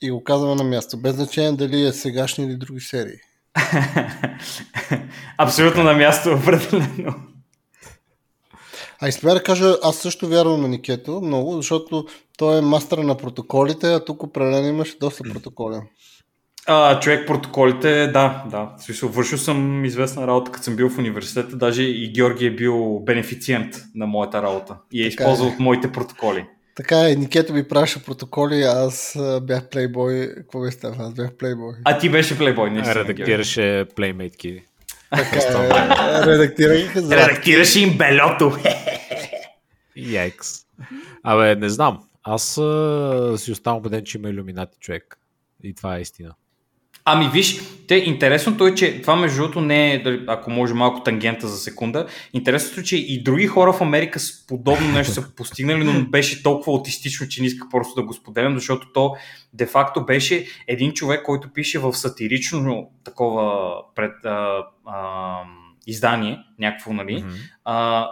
и го казваме на място, без значение дали е сегашни или други серии. Абсолютно на място, определено. А и смея да кажа, аз също вярвам на Никето много, защото той е мастър на протоколите, а тук определено имаше доста протоколи. А, човек, протоколите, да, да. В смисъл, вършил съм известна работа, като съм бил в университета. Даже и Георги е бил бенефициент на моята работа. И е Така използвал е. от моите протоколи. Така е, Никето ми праща протоколи, аз бях плейбой. Какво беше там? Аз бях плейбой. А ти беше плейбой, не Редактираше плеймейтки. Така е, редактирах за... Редактираше им белето. Яйкс. Абе, не знам. Аз а, си оставам убеден, че има иллюминати човек. И това е истина. Ами виж, те, интересното е, че това между другото не е, ако може малко тангента за секунда, интересното е, че и други хора в Америка с подобно нещо са постигнали, но беше толкова аутистично, че не исках просто да го споделям, защото то де-факто беше един човек, който пише в сатирично такова пред, а, а, издание, някакво, нали, mm-hmm. а,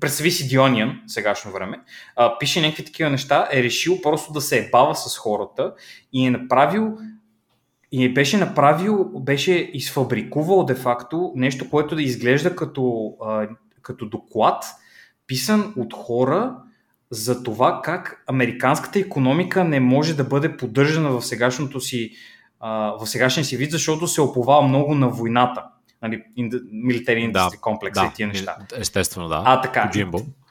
представи си Диониан, сегашно време, а, пише някакви такива неща, е решил просто да се ебава с хората и е направил и беше направил, беше изфабрикувал де-факто нещо, което да изглежда като, а, като доклад, писан от хора за това как американската економика не може да бъде поддържана в сегашното си в сегашния си вид, защото се оповава много на войната. Нали, милитари индустри комплекс да, и тия неща. Естествено, да. А, така.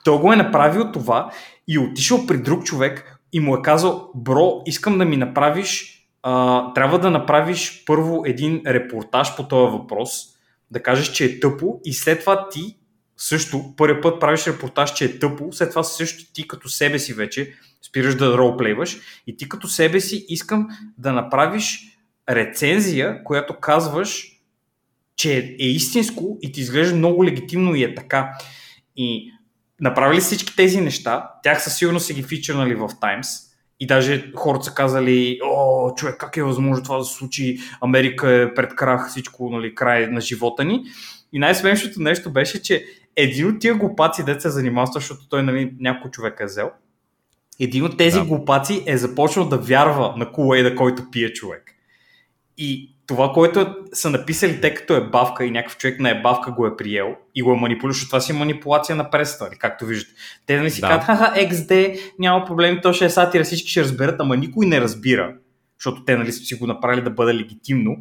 Той го е направил това и отишъл при друг човек и му е казал, бро, искам да ми направиш а, трябва да направиш първо един репортаж по този въпрос, да кажеш, че е тъпо и след това ти също първи път правиш репортаж, че е тъпо, след това също ти като себе си вече спираш да ролплейваш и ти като себе си искам да направиш рецензия, която казваш, че е истинско и ти изглежда много легитимно и е така. И направили всички тези неща, тях със сигурност си ги фичърнали в Times, и даже хората са казали, о, човек, как е възможно това да се случи, Америка е пред крах, всичко, нали, край на живота ни. И най-смешното нещо беше, че един от тия глупаци, деца се занимава, защото той нали, някой човек е взел, един от тези да. глупаци е започнал да вярва на Кулейда, който пие човек. И това, което са написали, тъй като е бавка и някакъв човек на е бавка го е приел и го е манипулирал, защото това си е манипулация на пресата, нали, както виждате. Те нали си да. казват, хаха, XD, няма проблем, то ще е сатира, всички ще разберат, ама никой не разбира, защото те нали, си го направили да бъде легитимно.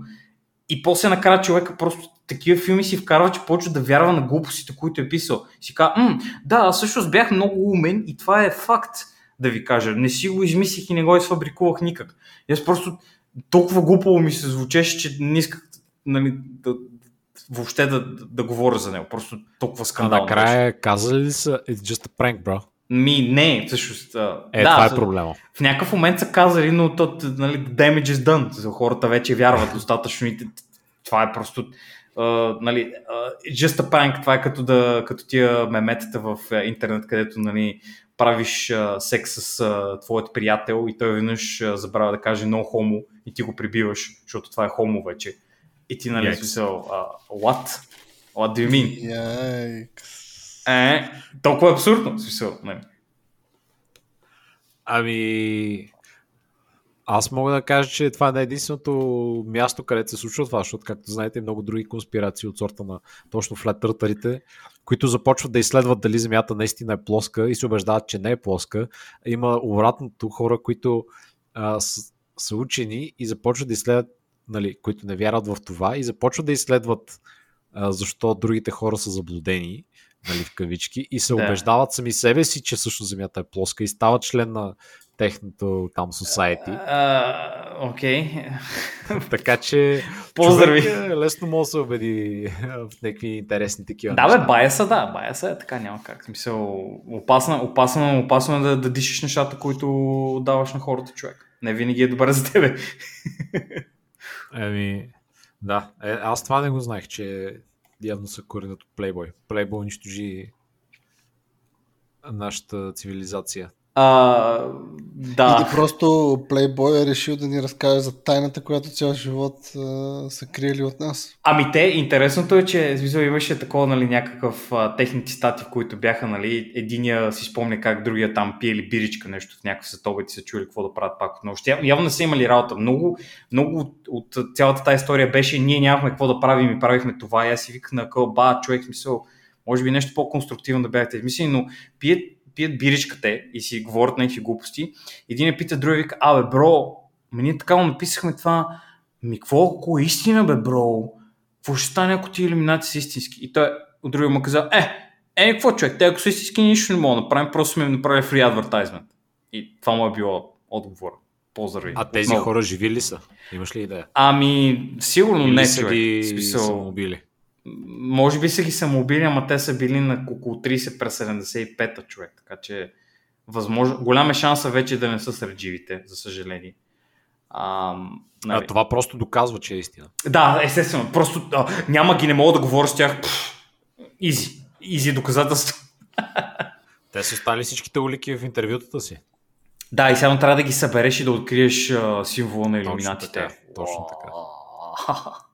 И после накрая човека просто такива филми си вкарва, че почва да вярва на глупостите, които е писал. Си казва, да, аз всъщност бях много умен и това е факт, да ви кажа. Не си го измислих и не го изфабрикувах никак. И аз просто толкова глупаво ми се звучеше, че не исках нали, да, въобще да, да, да говоря за него. Просто толкова скандално. А накрая казали ли са It's just a prank, bro? Ми, не, всъщност. Е, да, това е проблема. В някакъв момент са казали, но то, нали, damage is done. За хората вече вярват достатъчно и това е просто Uh, нали, uh, just a prank, това е като, да, като тия меметата в интернет, където нали, правиш uh, секс с uh, твоят приятел и той веднъж uh, забравя да каже no homo и ти го прибиваш, защото това е хомо вече. И ти нали смисъл, uh, what? What do you mean? Yikes. Е, толкова е абсурдно, смисъл, нали. Ами, аз мога да кажа, че това не е единственото място, където се случва това, защото, както знаете, много други конспирации от сорта на точно флет които започват да изследват дали Земята наистина е плоска и се убеждават, че не е плоска. Има обратното хора, които а, са, са учени и започват да изследват, нали, които не вярват в това и започват да изследват а, защо другите хора са заблудени нали, в кавички, и се да. убеждават сами себе си, че също Земята е плоска и стават член на техното там society. Окей. Uh, okay. така че Поздрави. Е лесно може да се убеди в някакви интересни такива Да, бе, баяса, да, баяса е така, няма как. Смисъл, опасно, опасно, опасно е да, да дишиш нещата, които даваш на хората, човек. Не винаги е добре за тебе. Еми, да. Е, аз това не го знаех, че явно са коренът от Playboy. Playboy унищожи нашата цивилизация. А, да. Или просто плейбой е решил да ни разкаже за тайната, която цял живот а, са криели от нас. Ами те, интересното е, че смисъл, имаше такова, нали, някакъв а, техни цитати, в които бяха, нали, единия си спомня как другия там пиели биричка нещо в някакъв светове и се чули какво да правят пак от нощ. Явно не са имали работа. Много, много от, от цялата тази история беше, ние нямахме какво да правим и правихме това. И аз си виках на кълба, човек, смисъл, може би нещо по-конструктивно да бяхте измислили, но пият пият биричката и си говорят някакви глупости. Един е пита, другия вика, абе, бро, ми ние така му написахме това, ми какво, ако е истина, бе, бро? Какво ще стане, ако ти иллюминати са истински? И той от другия му каза, е, е, какво човек, те ако са истински, нищо не мога да направим, просто сме направили free advertisement. И това му е било отговор. Поздрави. А тези Отново. хора живи ли са? Имаш ли идея? Ами, сигурно Или не, са човек. ги Смисъл, самоубили? Може би са ги самоубили, ама те са били на около 30 през 75-та човек. Така че Възможно, голям е шанса вече да не са сред живите, за съжаление. А, нали. А, това просто доказва, че е истина. Да, естествено. Просто а, няма ги, не мога да говоря с тях. Изи. Изи доказателство. Те са останали всичките улики в интервютата си. Да, и сега трябва да ги събереш и да откриеш а, символа на Точно иллюминатите. така. Точно така.